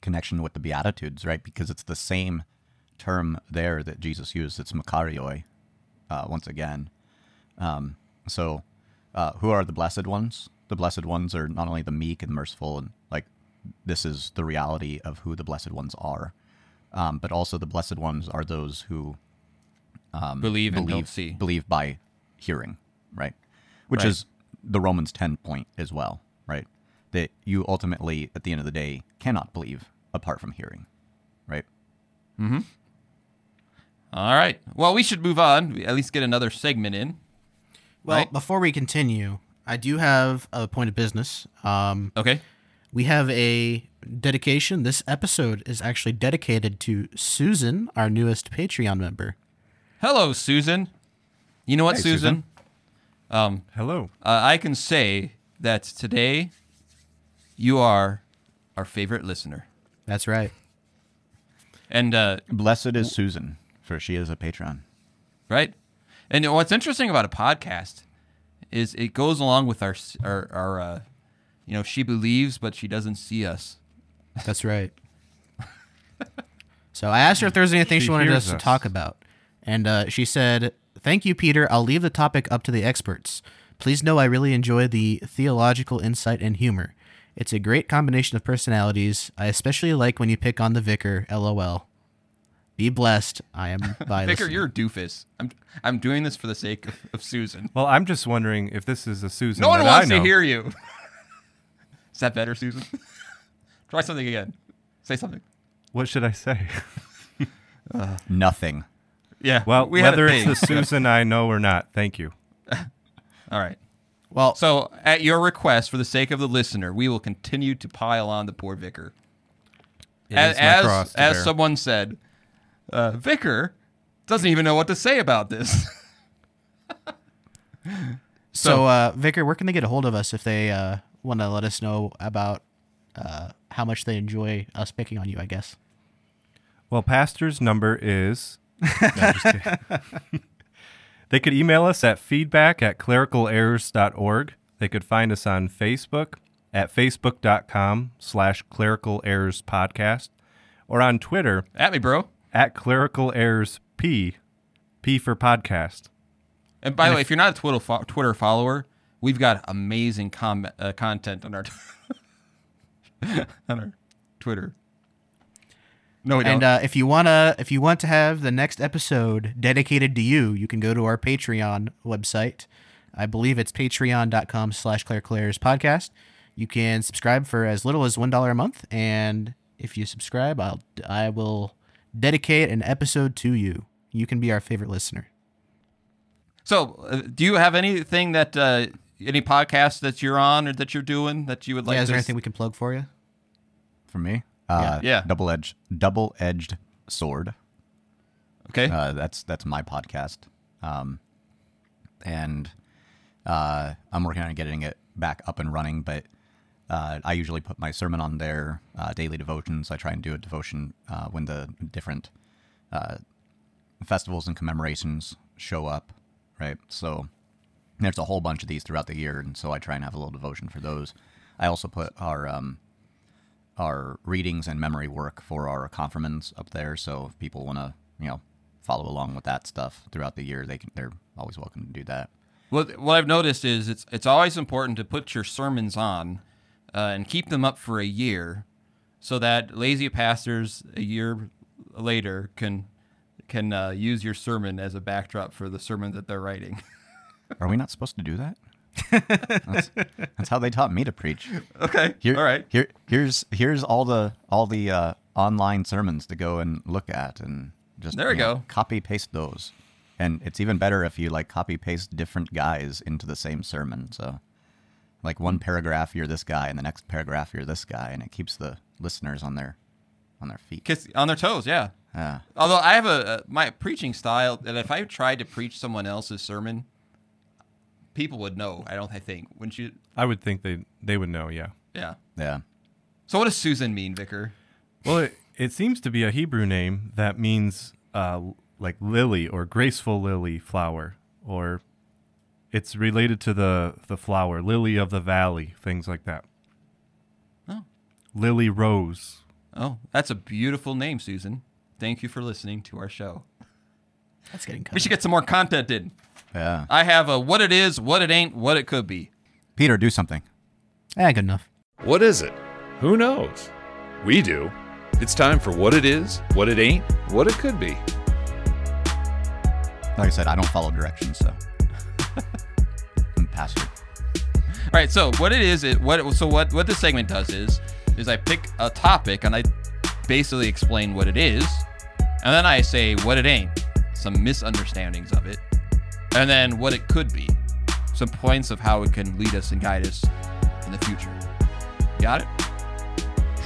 connection with the Beatitudes, right? Because it's the same term there that Jesus used. It's makarioi, uh, once again. Um, so, uh, who are the blessed ones? The blessed ones are not only the meek and merciful, and like this is the reality of who the blessed ones are, um, but also the blessed ones are those who believe and believe see. believe by hearing, right? Which Right. is the Romans 10 point as well, right? That you ultimately at the end of the day cannot believe apart from hearing, right? All right. Well, we should move on. We At least get another segment in. Well, Right. before we continue, I do have a point of business. Um, Okay. we have a dedication. This episode is actually dedicated to Susan, our newest Patreon member. Hello, Susan. You know what, Hey, Susan? Susan. Um, Hello. uh, I can say that today you are our favorite listener, That's right. and uh, Blessed is Susan, for she is a patron. right? And what's interesting about a podcast is it goes along with our our, our uh, you know, she believes but she doesn't see us. That's right. so I asked her if there was anything she, She wanted hears us to talk about, and uh, she said, "Thank you, Peter. I'll leave the topic up to the experts. Please know I really enjoy the theological insight and humor. It's a great combination of personalities. I especially like when you pick on the vicar. LOL. Be blessed. I am by Vicar, listening. you're a doofus. I'm I'm doing this for the sake of, of Susan. Well, I'm just wondering if this is a Susan No one that wants I know. to hear you. Is that better, Susan? Try something again. Say something. What should I say? Uh, Nothing. Yeah. Well, we had a whether it's thing. the Susan I know or not, thank you. All right. Well, So, at your request, for the sake of the listener, we will continue to pile on the poor vicar. It as is my cross as, to as bear. someone said, uh, Vicar doesn't even know what to say about this. so uh, Vicar, where can they get a hold of us if they uh, want to let us know about uh, how much they enjoy us picking on you? I guess. Well, pastor's number is. No, they could email us at feedback at clericalerrors.org. They could find us on Facebook at facebook.com slash clerical errors podcast or on Twitter at me, bro. At clerical errors P, P for podcast. And by the way, if you're not a Twitter fo- Twitter follower, we've got amazing com- uh, content on our on our Twitter. No, we don't. And uh, if you wanna, if you want to have the next episode dedicated to you, you can go to our Patreon website. I believe it's patreon.com slash claire's podcast. You can subscribe for as little as one dollar a month, and if you subscribe, I'll I will dedicate an episode to you. You can be our favorite listener. so, uh, do you have anything that uh, any podcast that you're on or that you're doing that you would like? yeah, is to there s- anything we can plug for you? For me, uh, Yeah. double edged, double edged sword. Okay. Uh, that's that's my podcast, um, and uh, I'm working on getting it back up and running. But uh, I usually put my sermon on there, uh, daily devotions. I try and do a devotion uh, when the different uh, festivals and commemorations show up, right? So there's a whole bunch of these throughout the year, and so I try and have a little devotion for those. I also put our um, our readings and memory work for our confirmants up there. So if people want to, you know, follow along with that stuff throughout the year, they can. They're always welcome to do that. What what I've noticed is it's it's always important to put your sermons on uh, and keep them up for a year, so that lazy pastors a year later can can uh, use your sermon as a backdrop for the sermon that they're writing. Are we not supposed to do that? that's, that's how they taught me to preach. okay. Here, All right. Here, here's here's all the all the uh, online sermons to go and look at and just There we you know, go. Copy paste those, and it's even better if you like copy paste different guys into the same sermon. So, like one paragraph you're this guy, and the next paragraph you're this guy, and it keeps the listeners on their on their feet. Kiss on their toes. Yeah. Yeah. Although I have a, a my preaching style that if I tried to preach someone else's sermon, people would know. I don't. I think. Wouldn't you? I would think they they would know, yeah. Yeah. yeah. So what does Susan mean, Vicar? Well, it, it seems to be a Hebrew name that means uh, like lily or graceful lily flower, or it's related to the the flower lily of the valley, things like that. Oh. Lily rose. Oh, that's a beautiful name, Susan. Thank you for listening to our show. That's getting cut. We should get some more content in. Yeah. I have a what it is, what it ain't, what it could be. Peter, do something. Ah, good enough. What is it? Who knows? We do. It's time for what it is, what it ain't, what it could be. Like I said, I don't follow directions, so I'm pastor. All right, so what it is, it what so what what this segment does is is I pick a topic and I basically explain what it is, and then I say what it ain't, some misunderstandings of it, and then what it could be, some points of how it can lead us and guide us in the future. Got it?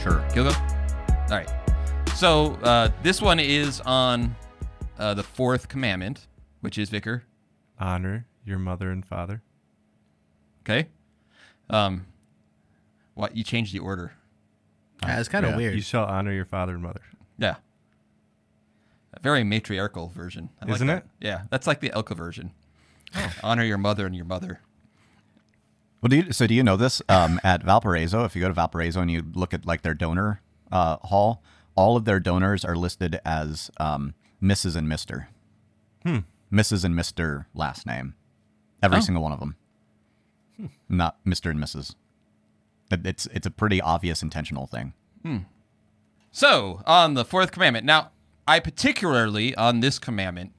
Sure. Kilgo? All right. So uh, this one is on uh, the fourth commandment, which is Vicar. Honor your mother and father. Okay. Um, what you changed the order? Ah, it's kind of yeah. weird. You shall honor your father and mother. Yeah. A very matriarchal version, I Isn't that. it? Yeah, that's like the ELCA version. Honor your mother and your mother. Well, do you, so do you know this? Um, at Valparaiso, if you go to Valparaiso and you look at like their donor uh, hall, all of their donors are listed as um, Mrs. and Mister. Hmm. Mrs. and Mister last name. Every Oh. single one of them. Not Mister and Mrs. It's it's a pretty obvious intentional thing. So, on the fourth commandment. Now, I particularly on this commandment,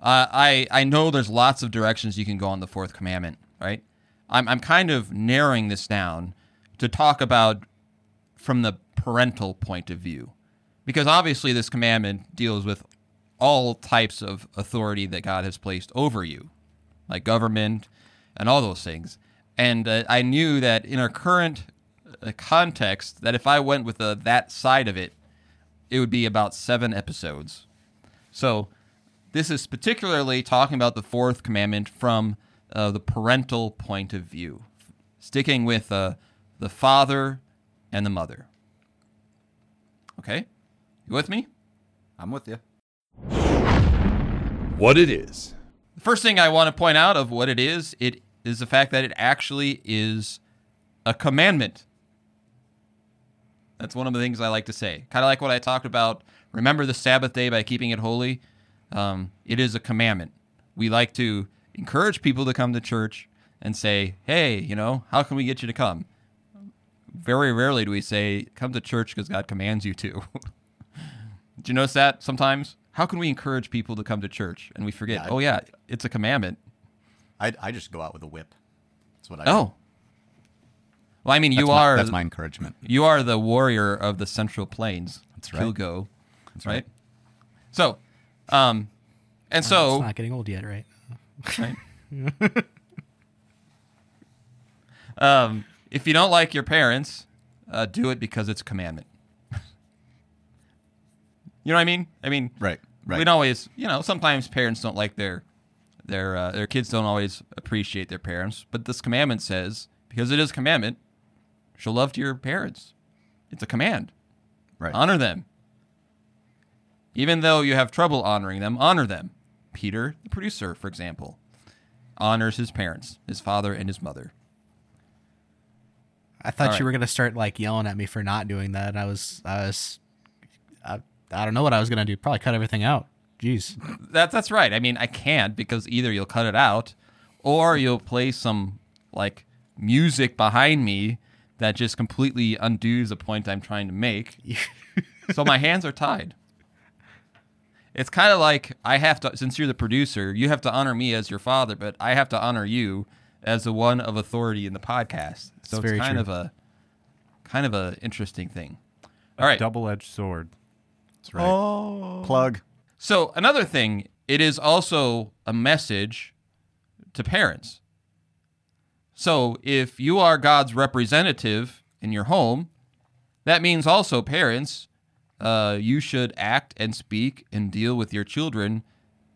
uh, I I know there's lots of directions you can go on the fourth commandment, right? I'm I'm kind of narrowing this down to talk about from the parental point of view. Because obviously, this commandment deals with all types of authority that God has placed over you, like government and all those things. And uh, I knew that in our current uh, context, that if I went with uh, that side of it, it would be about seven episodes. So this is particularly talking about the fourth commandment from uh, the parental point of view, sticking with uh, the father and the mother. Okay, you with me? I'm with you. What it is. First thing I want to point out of what it is, it is the fact that it actually is a commandment. That's one of the things I like to say. Kind of like what I talked about. Remember the Sabbath day by keeping it holy. Um, it is a commandment. We like to encourage people to come to church and say, "Hey, you know, how can we get you to come?" Very rarely do we say, "Come to church because God commands you to." Did you notice that sometimes? How can we encourage people to come to church? And we forget, Yeah, I- oh yeah, it's a commandment. I, I just go out with a whip. That's what I do. Oh. Well, I mean, That's you my- are That's my encouragement. you are the warrior of the Central Plains. That's right. Kilgo. That's right. right. So, um, and so it's so not getting old yet, right? right? um, if you don't like your parents, uh, do it because it's a commandment. You know what I mean? I mean, Right. Right. we don't always, you know, sometimes parents don't like their their uh, their kids don't always appreciate their parents, but this commandment says because it is a commandment, show love to your parents. It's a command. right. Honor them. Even though you have trouble honoring them, honor them. Peter, the producer, for example, honors his parents, his father and his mother. I thought All you right. were gonna start like yelling at me for not doing that. I was, I was, I, I don't know what I was gonna do. Probably cut everything out. Jeez. That that's right. I mean, I can't because either you'll cut it out or you'll play some like music behind me that just completely undoes the point I'm trying to make. so my hands are tied. It's kind of like I have to since you're the producer, you have to honor me as your father, but I have to honor you as the one of authority in the podcast. So it's, very kind true. of a kind of a interesting thing. All right. Double-edged sword. That's right. Plug. So another thing, it is also a message to parents. So if you are God's representative in your home, that means also parents, uh, you should act and speak and deal with your children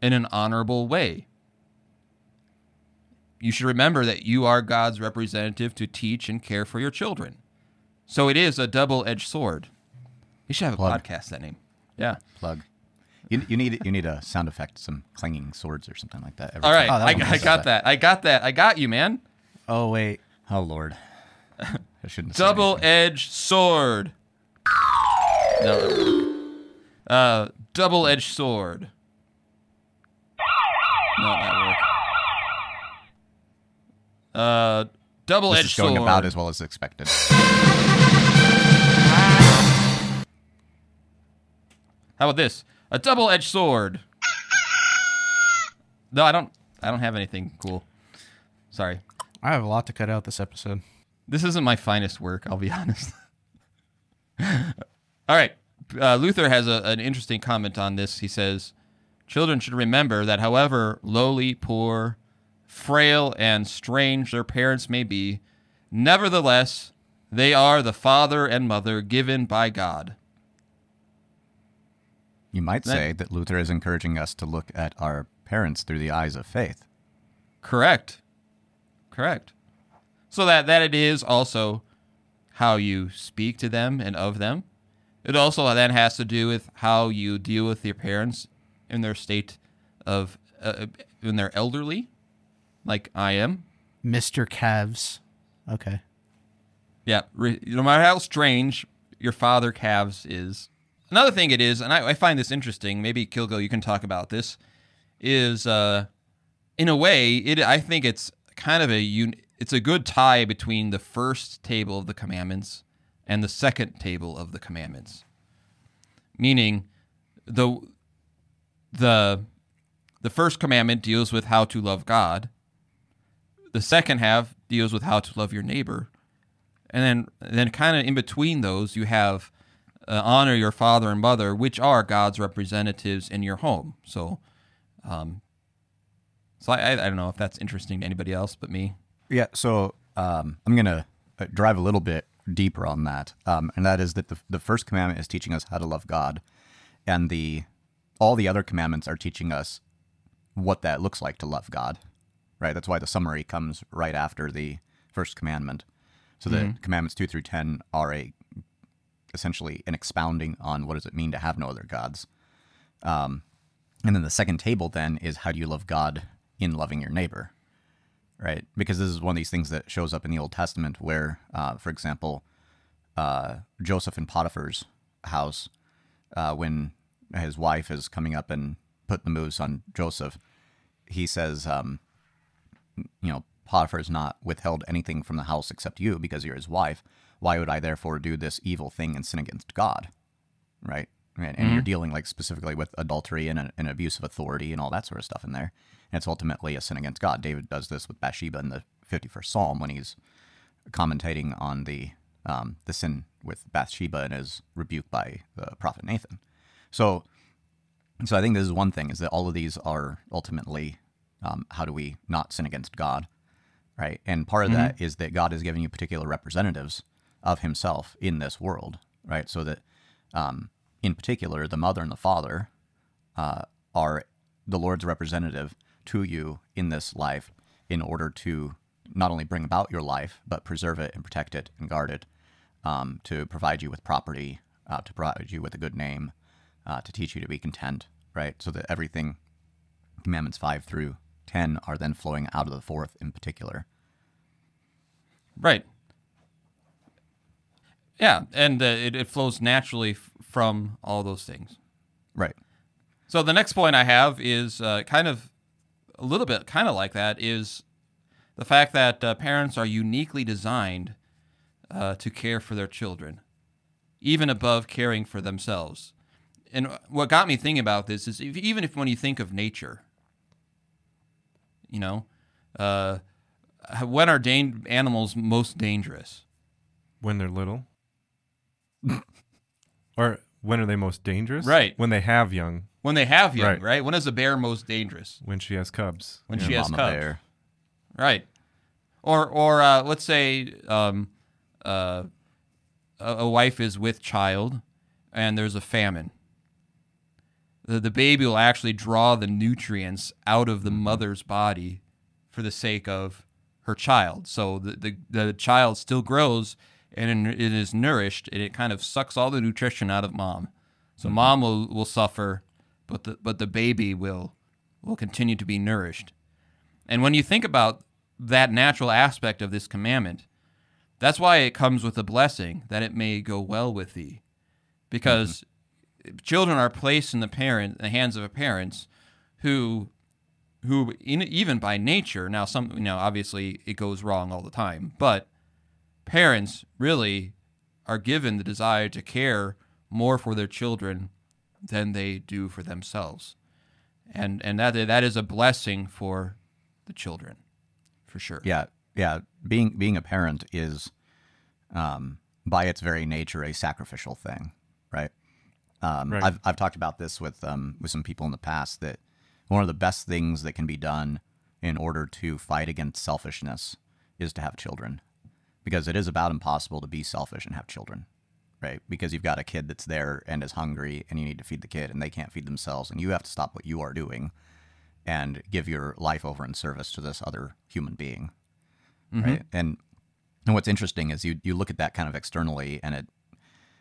in an honorable way. You should remember that you are God's representative to teach and care for your children. So it is a double-edged sword. You should have a Plug. podcast that name. Yeah. Plug. You, you need you need a sound effect, some clanging swords or something like that. All right. Oh, that I, I got that. I got that. I got you, man. Oh wait. Oh Lord. I shouldn't. Double anything. edged sword. No, that won't work. Uh, double edged sword. No, that work. Uh, double This edged is going sword. about as well as expected. How about this? A double edged sword. No, I don't. I don't have anything cool. Sorry. I have a lot to cut out this episode. This isn't my finest work, I'll be honest. All right. Uh, Luther has a, an interesting comment on this. He says, Children should remember that however lowly, poor, frail, and strange their parents may be, nevertheless, they are the father and mother given by God. You might say that Luther is encouraging us to look at our parents through the eyes of faith. Correct. Correct. So that that it is also how you speak to them and of them. It also then has to do with how you deal with your parents in their state of uh, when they're elderly, like I am. Mr. Calves. Okay. Yeah, no matter how strange your father calves is. Another thing it is, and I, I find this interesting. Maybe Kilgo, you can talk about this. Is uh, in a way, it I think it's kind of a un- it's a good tie between the first table of the commandments and the second table of the commandments. Meaning, the the the first commandment deals with how to love God. The second half deals with how to love your neighbor and then then kind of in between those you have uh, honor your father and mother, which are God's representatives in your home. So, um, so I, I I don't know if that's interesting to anybody else but me. Yeah, so um, I'm going to drive a little bit deeper on that, um, and that is that the, the first commandment is teaching us how to love God, and the all the other commandments are teaching us what that looks like to love God, right? That's why the summary comes right after the first commandment. So the commandments two through ten are a essentially an expounding on what does it mean to have no other gods. Um, and then the second table then is how do you love God in loving your neighbor, right? Because this is one of these things that shows up in the Old Testament where, uh, for example, uh, Joseph in Potiphar's house, uh, when his wife is coming up and put the moves on Joseph, he says, um, you know, Potiphar has not withheld anything from the house except you because you're his wife. Why would I therefore do this evil thing and sin against God? Right? And, and you're dealing like specifically with adultery and, and abuse of authority and all that sort of stuff in there. And it's ultimately a sin against God. David does this with Bathsheba in the 51st Psalm when he's commentating on the um, the sin with Bathsheba and is rebuked by the prophet Nathan. So, so I think this is one thing: is that all of these are ultimately um, how do we not sin against God, right? And part of that is that God has given you particular representatives of Himself in this world, right? So that, um, in particular, the mother and the father uh, are the Lord's representative to you in this life in order to not only bring about your life, but preserve it and protect it and guard it, um, to provide you with property, uh, to provide you with a good name, uh, to teach you to be content, right? So that everything, commandments 5 through 10, are then flowing out of the fourth in particular. Right. Yeah, and uh, it, it flows naturally f- from all those things. Right. So the next point I have is uh, kind of a little bit kind of like that is the fact that uh, parents are uniquely designed uh, to care for their children, even above caring for themselves. And what got me thinking about this is if, even if when you think of nature, you know, uh, when are dan- animals most dangerous? when they're little? or when are they most dangerous? Right. When they have young, When they have young, Right. right? When is a bear most dangerous? when she has cubs. When Yeah. she has Mama cubs. bear. Right. Or or uh, let's say um, uh, a, a wife is with child and there's a famine. The, the baby will actually draw the nutrients out of the mother's body for the sake of her child. So the, the, the child still grows and it is nourished and it kind of sucks all the nutrition out of mom. So mm-hmm. mom will, will suffer, but the, but the baby will will continue to be nourished. And when you think about that natural aspect of this commandment, that's why it comes with a blessing that it may go well with thee. Because mm-hmm. children are placed in the parent the hands of a parents who who in, even by nature now some you know obviously it goes wrong all the time, but parents really are given the desire to care more for their children than they do for themselves. And and that that is a blessing for the children, for sure. Yeah, yeah. Being being a parent is, um, by its very nature, a sacrificial thing, right? Um, Right. I've I've talked about this with um, with some people in the past that one of the best things that can be done in order to fight against selfishness is to have children, because it is about impossible to be selfish and have children, right? Because you've got a kid that's there and is hungry, and you need to feed the kid, and they can't feed themselves, and you have to stop what you are doing and give your life over in service to this other human being right? And and what's interesting is you you look at that kind of externally, and it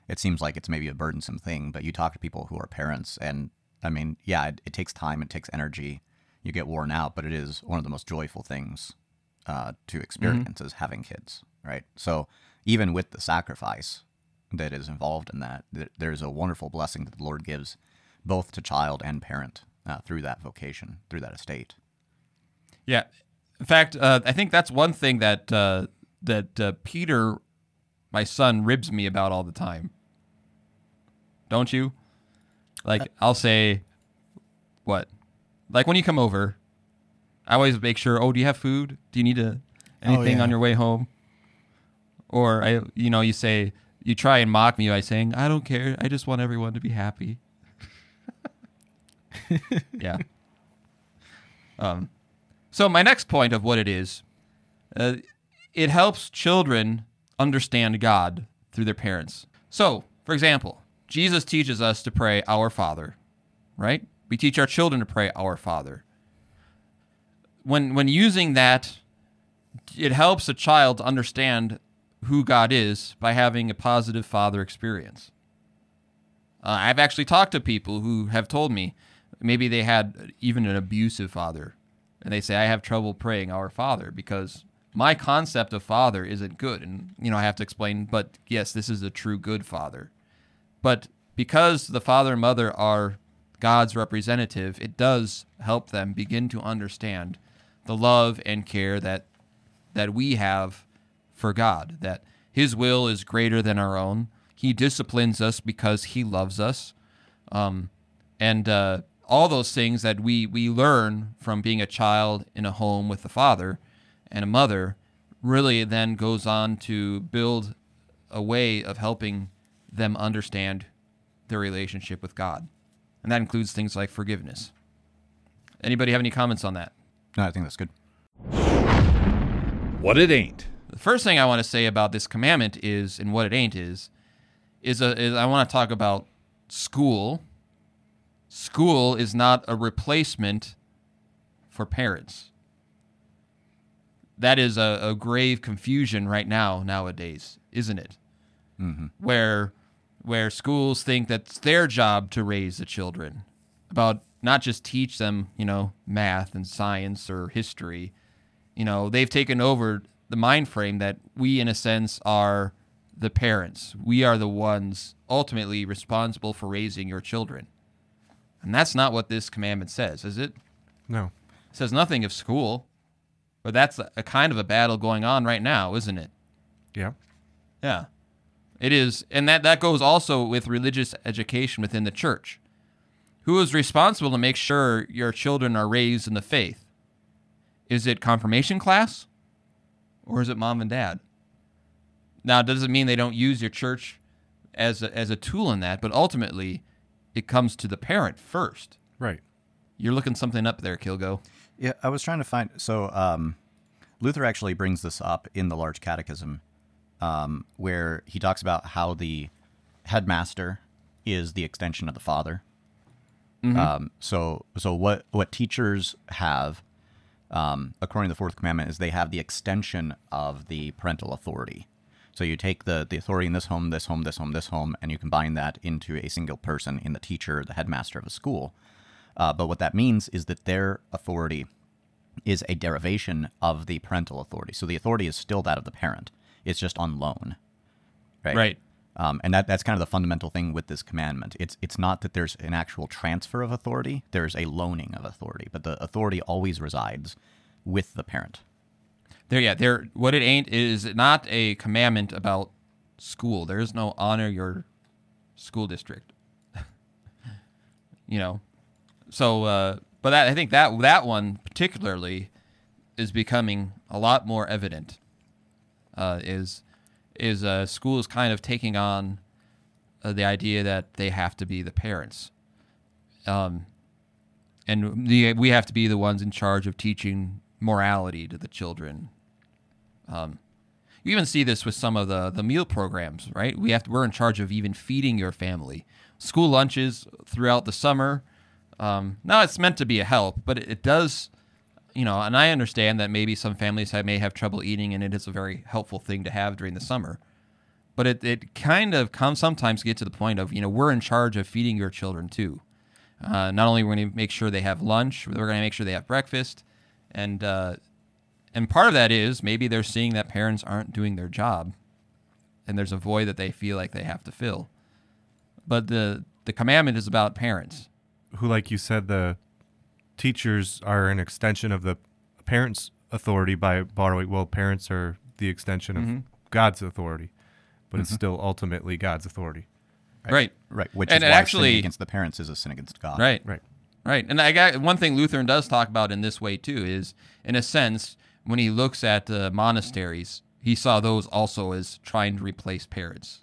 it seems like it's maybe a burdensome thing. But you talk to people who are parents, and I mean, yeah, it, it takes time, it takes energy, you get worn out, but it is one of the most joyful things uh, to experience is having kids, right? So even with the sacrifice that is involved in that, th- there's a wonderful blessing that the Lord gives both to child and parent uh, through that vocation, through that estate. Yeah. In fact, uh, I think that's one thing that uh, that uh, Peter, my son, ribs me about all the time. Don't you? Like I'll say, what? Like when you come over, I always make sure. Oh, do you have food? Do you need a, anything yeah. on your way home? Or I, you know, you say you try and mock me by saying, "I don't care. I just want everyone to be happy." yeah. Um, so my next point of what it is, uh, it helps children understand God through their parents. So, for example, Jesus teaches us to pray Our Father, right? We teach our children to pray Our Father. When when using that, it helps a child to understand who God is by having a positive father experience. Uh, I've actually talked to people who have told me maybe they had even an abusive father, and they say I have trouble praying Our Father because my concept of father isn't good, and you know I have to explain. But yes, this is a true good father, but because the father and mother are God's representative, it does help them begin to understand the love and care that that we have for God, that His will is greater than our own. He disciplines us because He loves us, um, and uh, all those things that we we learn from being a child in a home with a father and a mother really then goes on to build a way of helping them understand their relationship with God, and that includes things like forgiveness. Anybody have any comments on that? No, I think that's good. What it ain't. The first thing I want to say about this commandment is, and what it ain't is, is, a, is I want to talk about school. School is not a replacement for parents. That is a, a grave confusion right now nowadays, isn't it? Mm-hmm. Where where schools think that it's their job to raise the children, about not just teach them, you know, math and science or history. You know, they've taken over the mind frame that we, in a sense, are the parents. We are the ones ultimately responsible for raising your children. And that's not what this commandment says, is it? No. It says nothing of school. But that's a, a kind of a battle going on right now, isn't it? Yeah. Yeah. It is. And that, that goes also with religious education within the church. Who is responsible to make sure your children are raised in the faith? Is it confirmation class? Or is it mom and dad? Now, it doesn't mean they don't use your church as a, as a tool in that, but ultimately, it comes to the parent first. Right. You're looking something up there, Kilgo. Yeah, I was trying to find. So um, Luther actually brings this up in the Large Catechism, um, where he talks about how the headmaster is the extension of the father. Um, so, so what what teachers have, um, according to the fourth commandment, is they have the extension of the parental authority. So you take the the authority in this home, this home, this home, this home, and you combine that into a single person in the teacher, the headmaster of a school. Uh, but what that means is that their authority is a derivation of the parental authority. So the authority is still that of the parent. It's just on loan. Right. Right. Um, and that, that's kind of the fundamental thing with this commandment. It's it's not that there's an actual transfer of authority. There's a loaning of authority, but the authority always resides with the parent. There, yeah, there. What it ain't is not a commandment about school. There is no honor your school district. you know, so uh, but that, I think that that one particularly is becoming a lot more evident. Uh, is is uh, schools kind of taking on uh, the idea that they have to be the parents, um, and the, we have to be the ones in charge of teaching morality to the children. Um, you even see this with some of the the meal programs, right? We have to, we're in charge of even feeding your family. School lunches throughout the summer. Um, now it's meant to be a help, but it, it does, you know. And I understand that maybe some families may have trouble eating, and it is a very helpful thing to have during the summer. But it, it kind of comes sometimes get to the point of you know we're in charge of feeding your children too. Uh, not only we're going to make sure they have lunch, we're going to make sure they have breakfast, and uh, and part of that is maybe they're seeing that parents aren't doing their job, and there's a void that they feel like they have to fill. But the the commandment is about parents. Who, like you said, the teachers are an extension of the parents' authority by borrowing. Well, parents are the extension of God's authority, but it's still ultimately God's authority. Right. Right. Which And is why actually- sinning against the parents is a sin against God. Right. Right. Right. And I got one thing Lutheran does talk about in this way too is in a sense when he looks at uh, monasteries, he saw those also as trying to replace parents.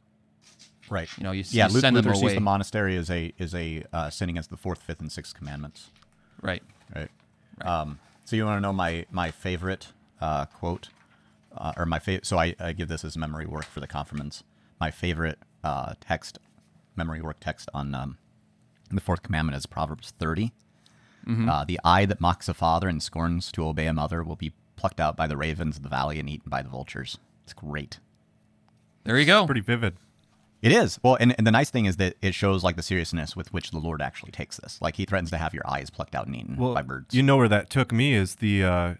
Right. You know, you, yeah, you Lu- send Luther them sees the monastery as a is a uh, sin against the fourth, fifth, and sixth commandments. Right. Right. Um, so you want to know my my favorite uh, quote, uh, or my favorite? So I, I give this as memory work for the confirmants. My favorite uh, text, memory work text on um, the fourth commandment is Proverbs 30 Uh, the eye that mocks a father and scorns to obey a mother will be plucked out by the ravens of the valley and eaten by the vultures. It's great. There you go. Pretty vivid. It is. Well, and, and the nice thing is that it shows like the seriousness with which the Lord actually takes this. Like he threatens to have your eyes plucked out and eaten by birds. You know where that took me is the uh,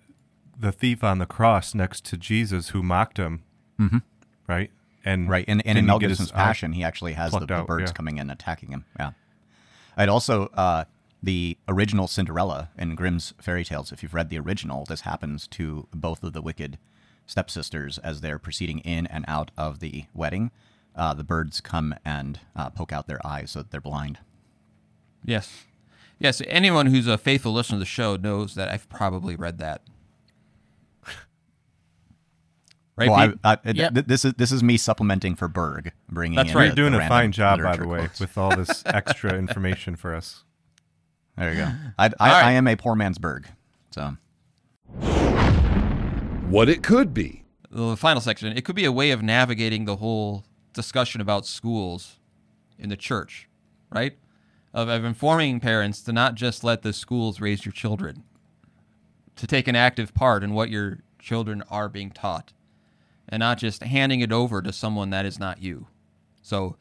the thief on the cross next to Jesus who mocked him. Mm-hmm. Right. And Right, and, and in Mel Gibson's Passion, he actually has the, the out, birds yeah. coming in attacking him. Yeah, I'd also uh, the original Cinderella in Grimm's fairy tales. If you've read the original, this happens to both of the wicked stepsisters as they're proceeding in and out of the wedding. Uh, the birds come and uh, poke out their eyes so that they're blind. Yes. Yes. Anyone who's a faithful listener to the show knows that I've probably read that. Right, well, I, I, Yep. th- this is this is me supplementing for Berg, bringing. That's in right. the- You're doing a fine job, by the way, quotes. with all this extra information for us. There you go. I, I, All right. I am a poor man's Berg. So What it could be. the final section, it could be a way of navigating the whole discussion about schools in the church, right? Of, of informing parents to not just let the schools raise your children, to take an active part in what your children are being taught, and not just handing it over to someone that is not you. So,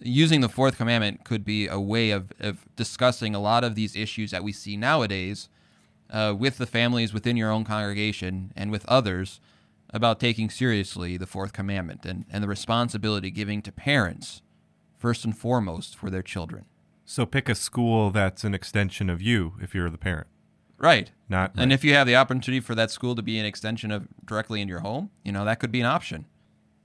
using the fourth commandment could be a way of, of discussing a lot of these issues that we see nowadays uh, with the families within your own congregation and with others about taking seriously the fourth commandment and, and the responsibility giving to parents first and foremost for their children. So pick a school that's an extension of you if you're the parent. Right. Not And if you have the opportunity for that school to be an extension of directly in your home, you know, that could be an option.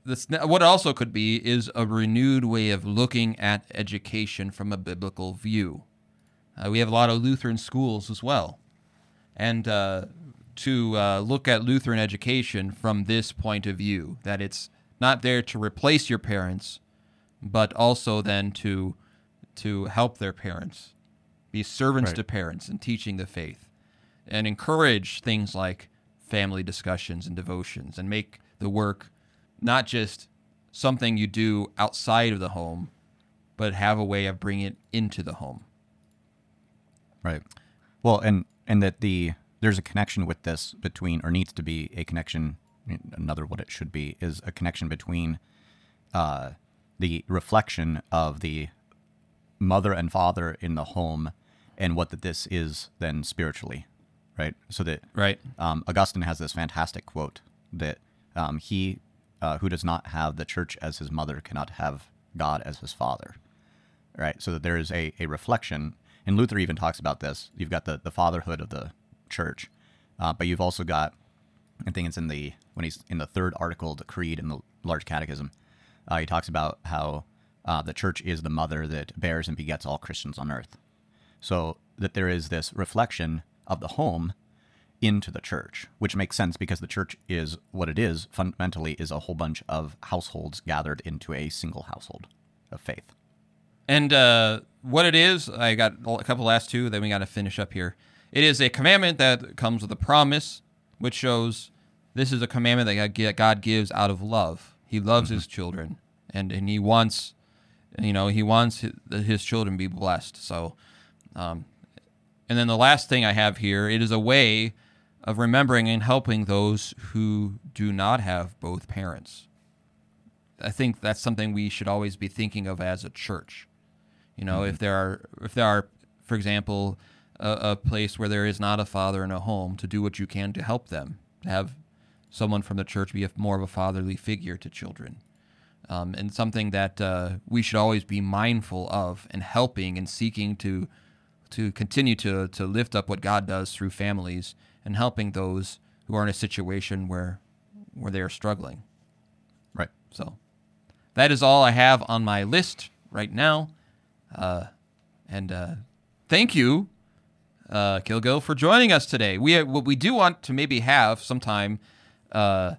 This, what also could be is a renewed way of looking at education from a biblical view. Uh, we have a lot of Lutheran schools as well. And uh, to uh, look at Lutheran education from this point of view, that it's not there to replace your parents, but also then to to help their parents, be servants Right. to parents in teaching the faith, and encourage things like family discussions and devotions, and make the work not just something you do outside of the home, but have a way of bringing it into the home. Right. Well, and and that the there's a connection with this between, or needs to be a connection. Another what it should be is a connection between uh, the reflection of the mother and father in the home, and what that this is then spiritually, right? So that Right. um, Augustine has this fantastic quote that um, he uh, who does not have the church as his mother cannot have God as his father. Right? So that there is a, a reflection, and Luther even talks about this. You've got the, the fatherhood of the church, uh, but you've also got, I think it's in the, when he's in the third article the Creed in the Large Catechism, uh, he talks about how uh, the church is the mother that bears and begets all Christians on earth. So that there is this reflection of the home into the church, which makes sense because the church is what it is fundamentally is a whole bunch of households gathered into a single household of faith. And uh, what it is, I got a couple last two, then we got to finish up here. It is a commandment that comes with a promise, which shows this is a commandment that God- gives out of love. He loves His children, and and He wants, you know, He wants His, children to be blessed. So, um, and then the last thing I have here, it is a way of remembering and helping those who do not have both parents. I think that's something we should always be thinking of as a church. You know, if there are, if there are, for example, a, a place where there is not a father in a home, to do what you can to help them, to have someone from the church be a, more of a fatherly figure to children, um, and something that uh, we should always be mindful of and helping and seeking to to continue to to lift up what God does through families and helping those who are in a situation where where they are struggling. Right. So that is all I have on my list right now. Uh, and uh, thank you, uh, Kilgo, for joining us today. We what we do want to maybe have sometime uh,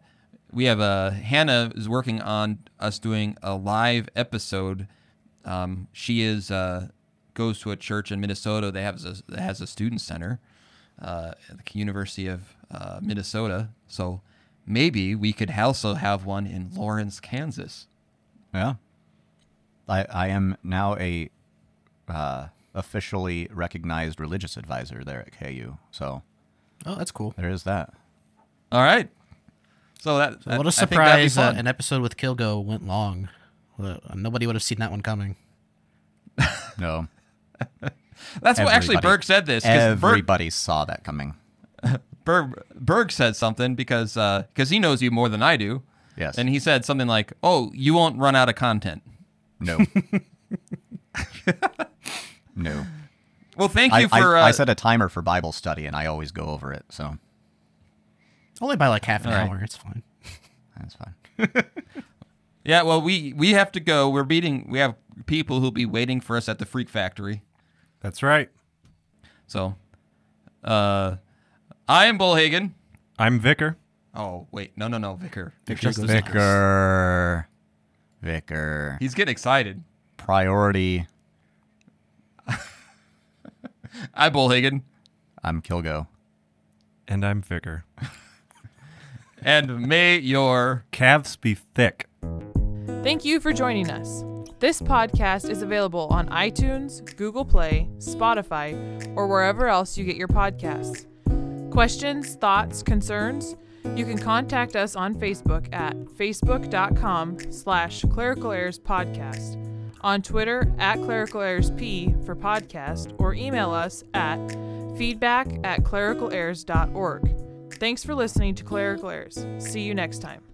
we have uh, Hannah is working on us doing a live episode. Um, she is uh, goes to a church in Minnesota. They have a, that has a student center uh, at the University of uh, Minnesota. So maybe we could also have one in Lawrence, Kansas. Yeah. I I am now a uh, officially recognized religious advisor there at KU. So Oh, that's cool. there is that. All right. So that, that what a I think that'd be surprise! Uh, an episode with Kilgo went long. Uh, nobody would have seen that one coming. No. That's what actually everybody- Berg said this because Berg, Everybody saw that coming. Berg, Berg said something because because he knows you more than I do. Yes. And he said something like, "Oh, you won't run out of content." no. no. Well, thank you I, for. uh, I set a timer for Bible study and I always go over it. So Only by like half an All right. hour. It's fine. that's fine. yeah. Well, we we have to go. We're meeting. We have people who'll be waiting for us at the Freak Factory. That's right. So, uh, I am Bullhagen. I'm Vicar. Oh wait, no, no, no, Vicar. Vicar Just goes the next. Vicar. Vicar. Vicar. He's getting excited. Priority. I Bullhagen, I'm Kilgo. And I'm Vicar. and may your Calves be thick. Thank you for joining us. This podcast is available on iTunes, Google Play, Spotify, or wherever else you get your podcasts. Questions, thoughts, concerns? You can contact us on Facebook at facebook.com slash clerical errors podcast, on Twitter at clerical errors p for podcast, or email us at feedback at clericalerrors.org. Thanks for listening to Clerical Errors. See you next time.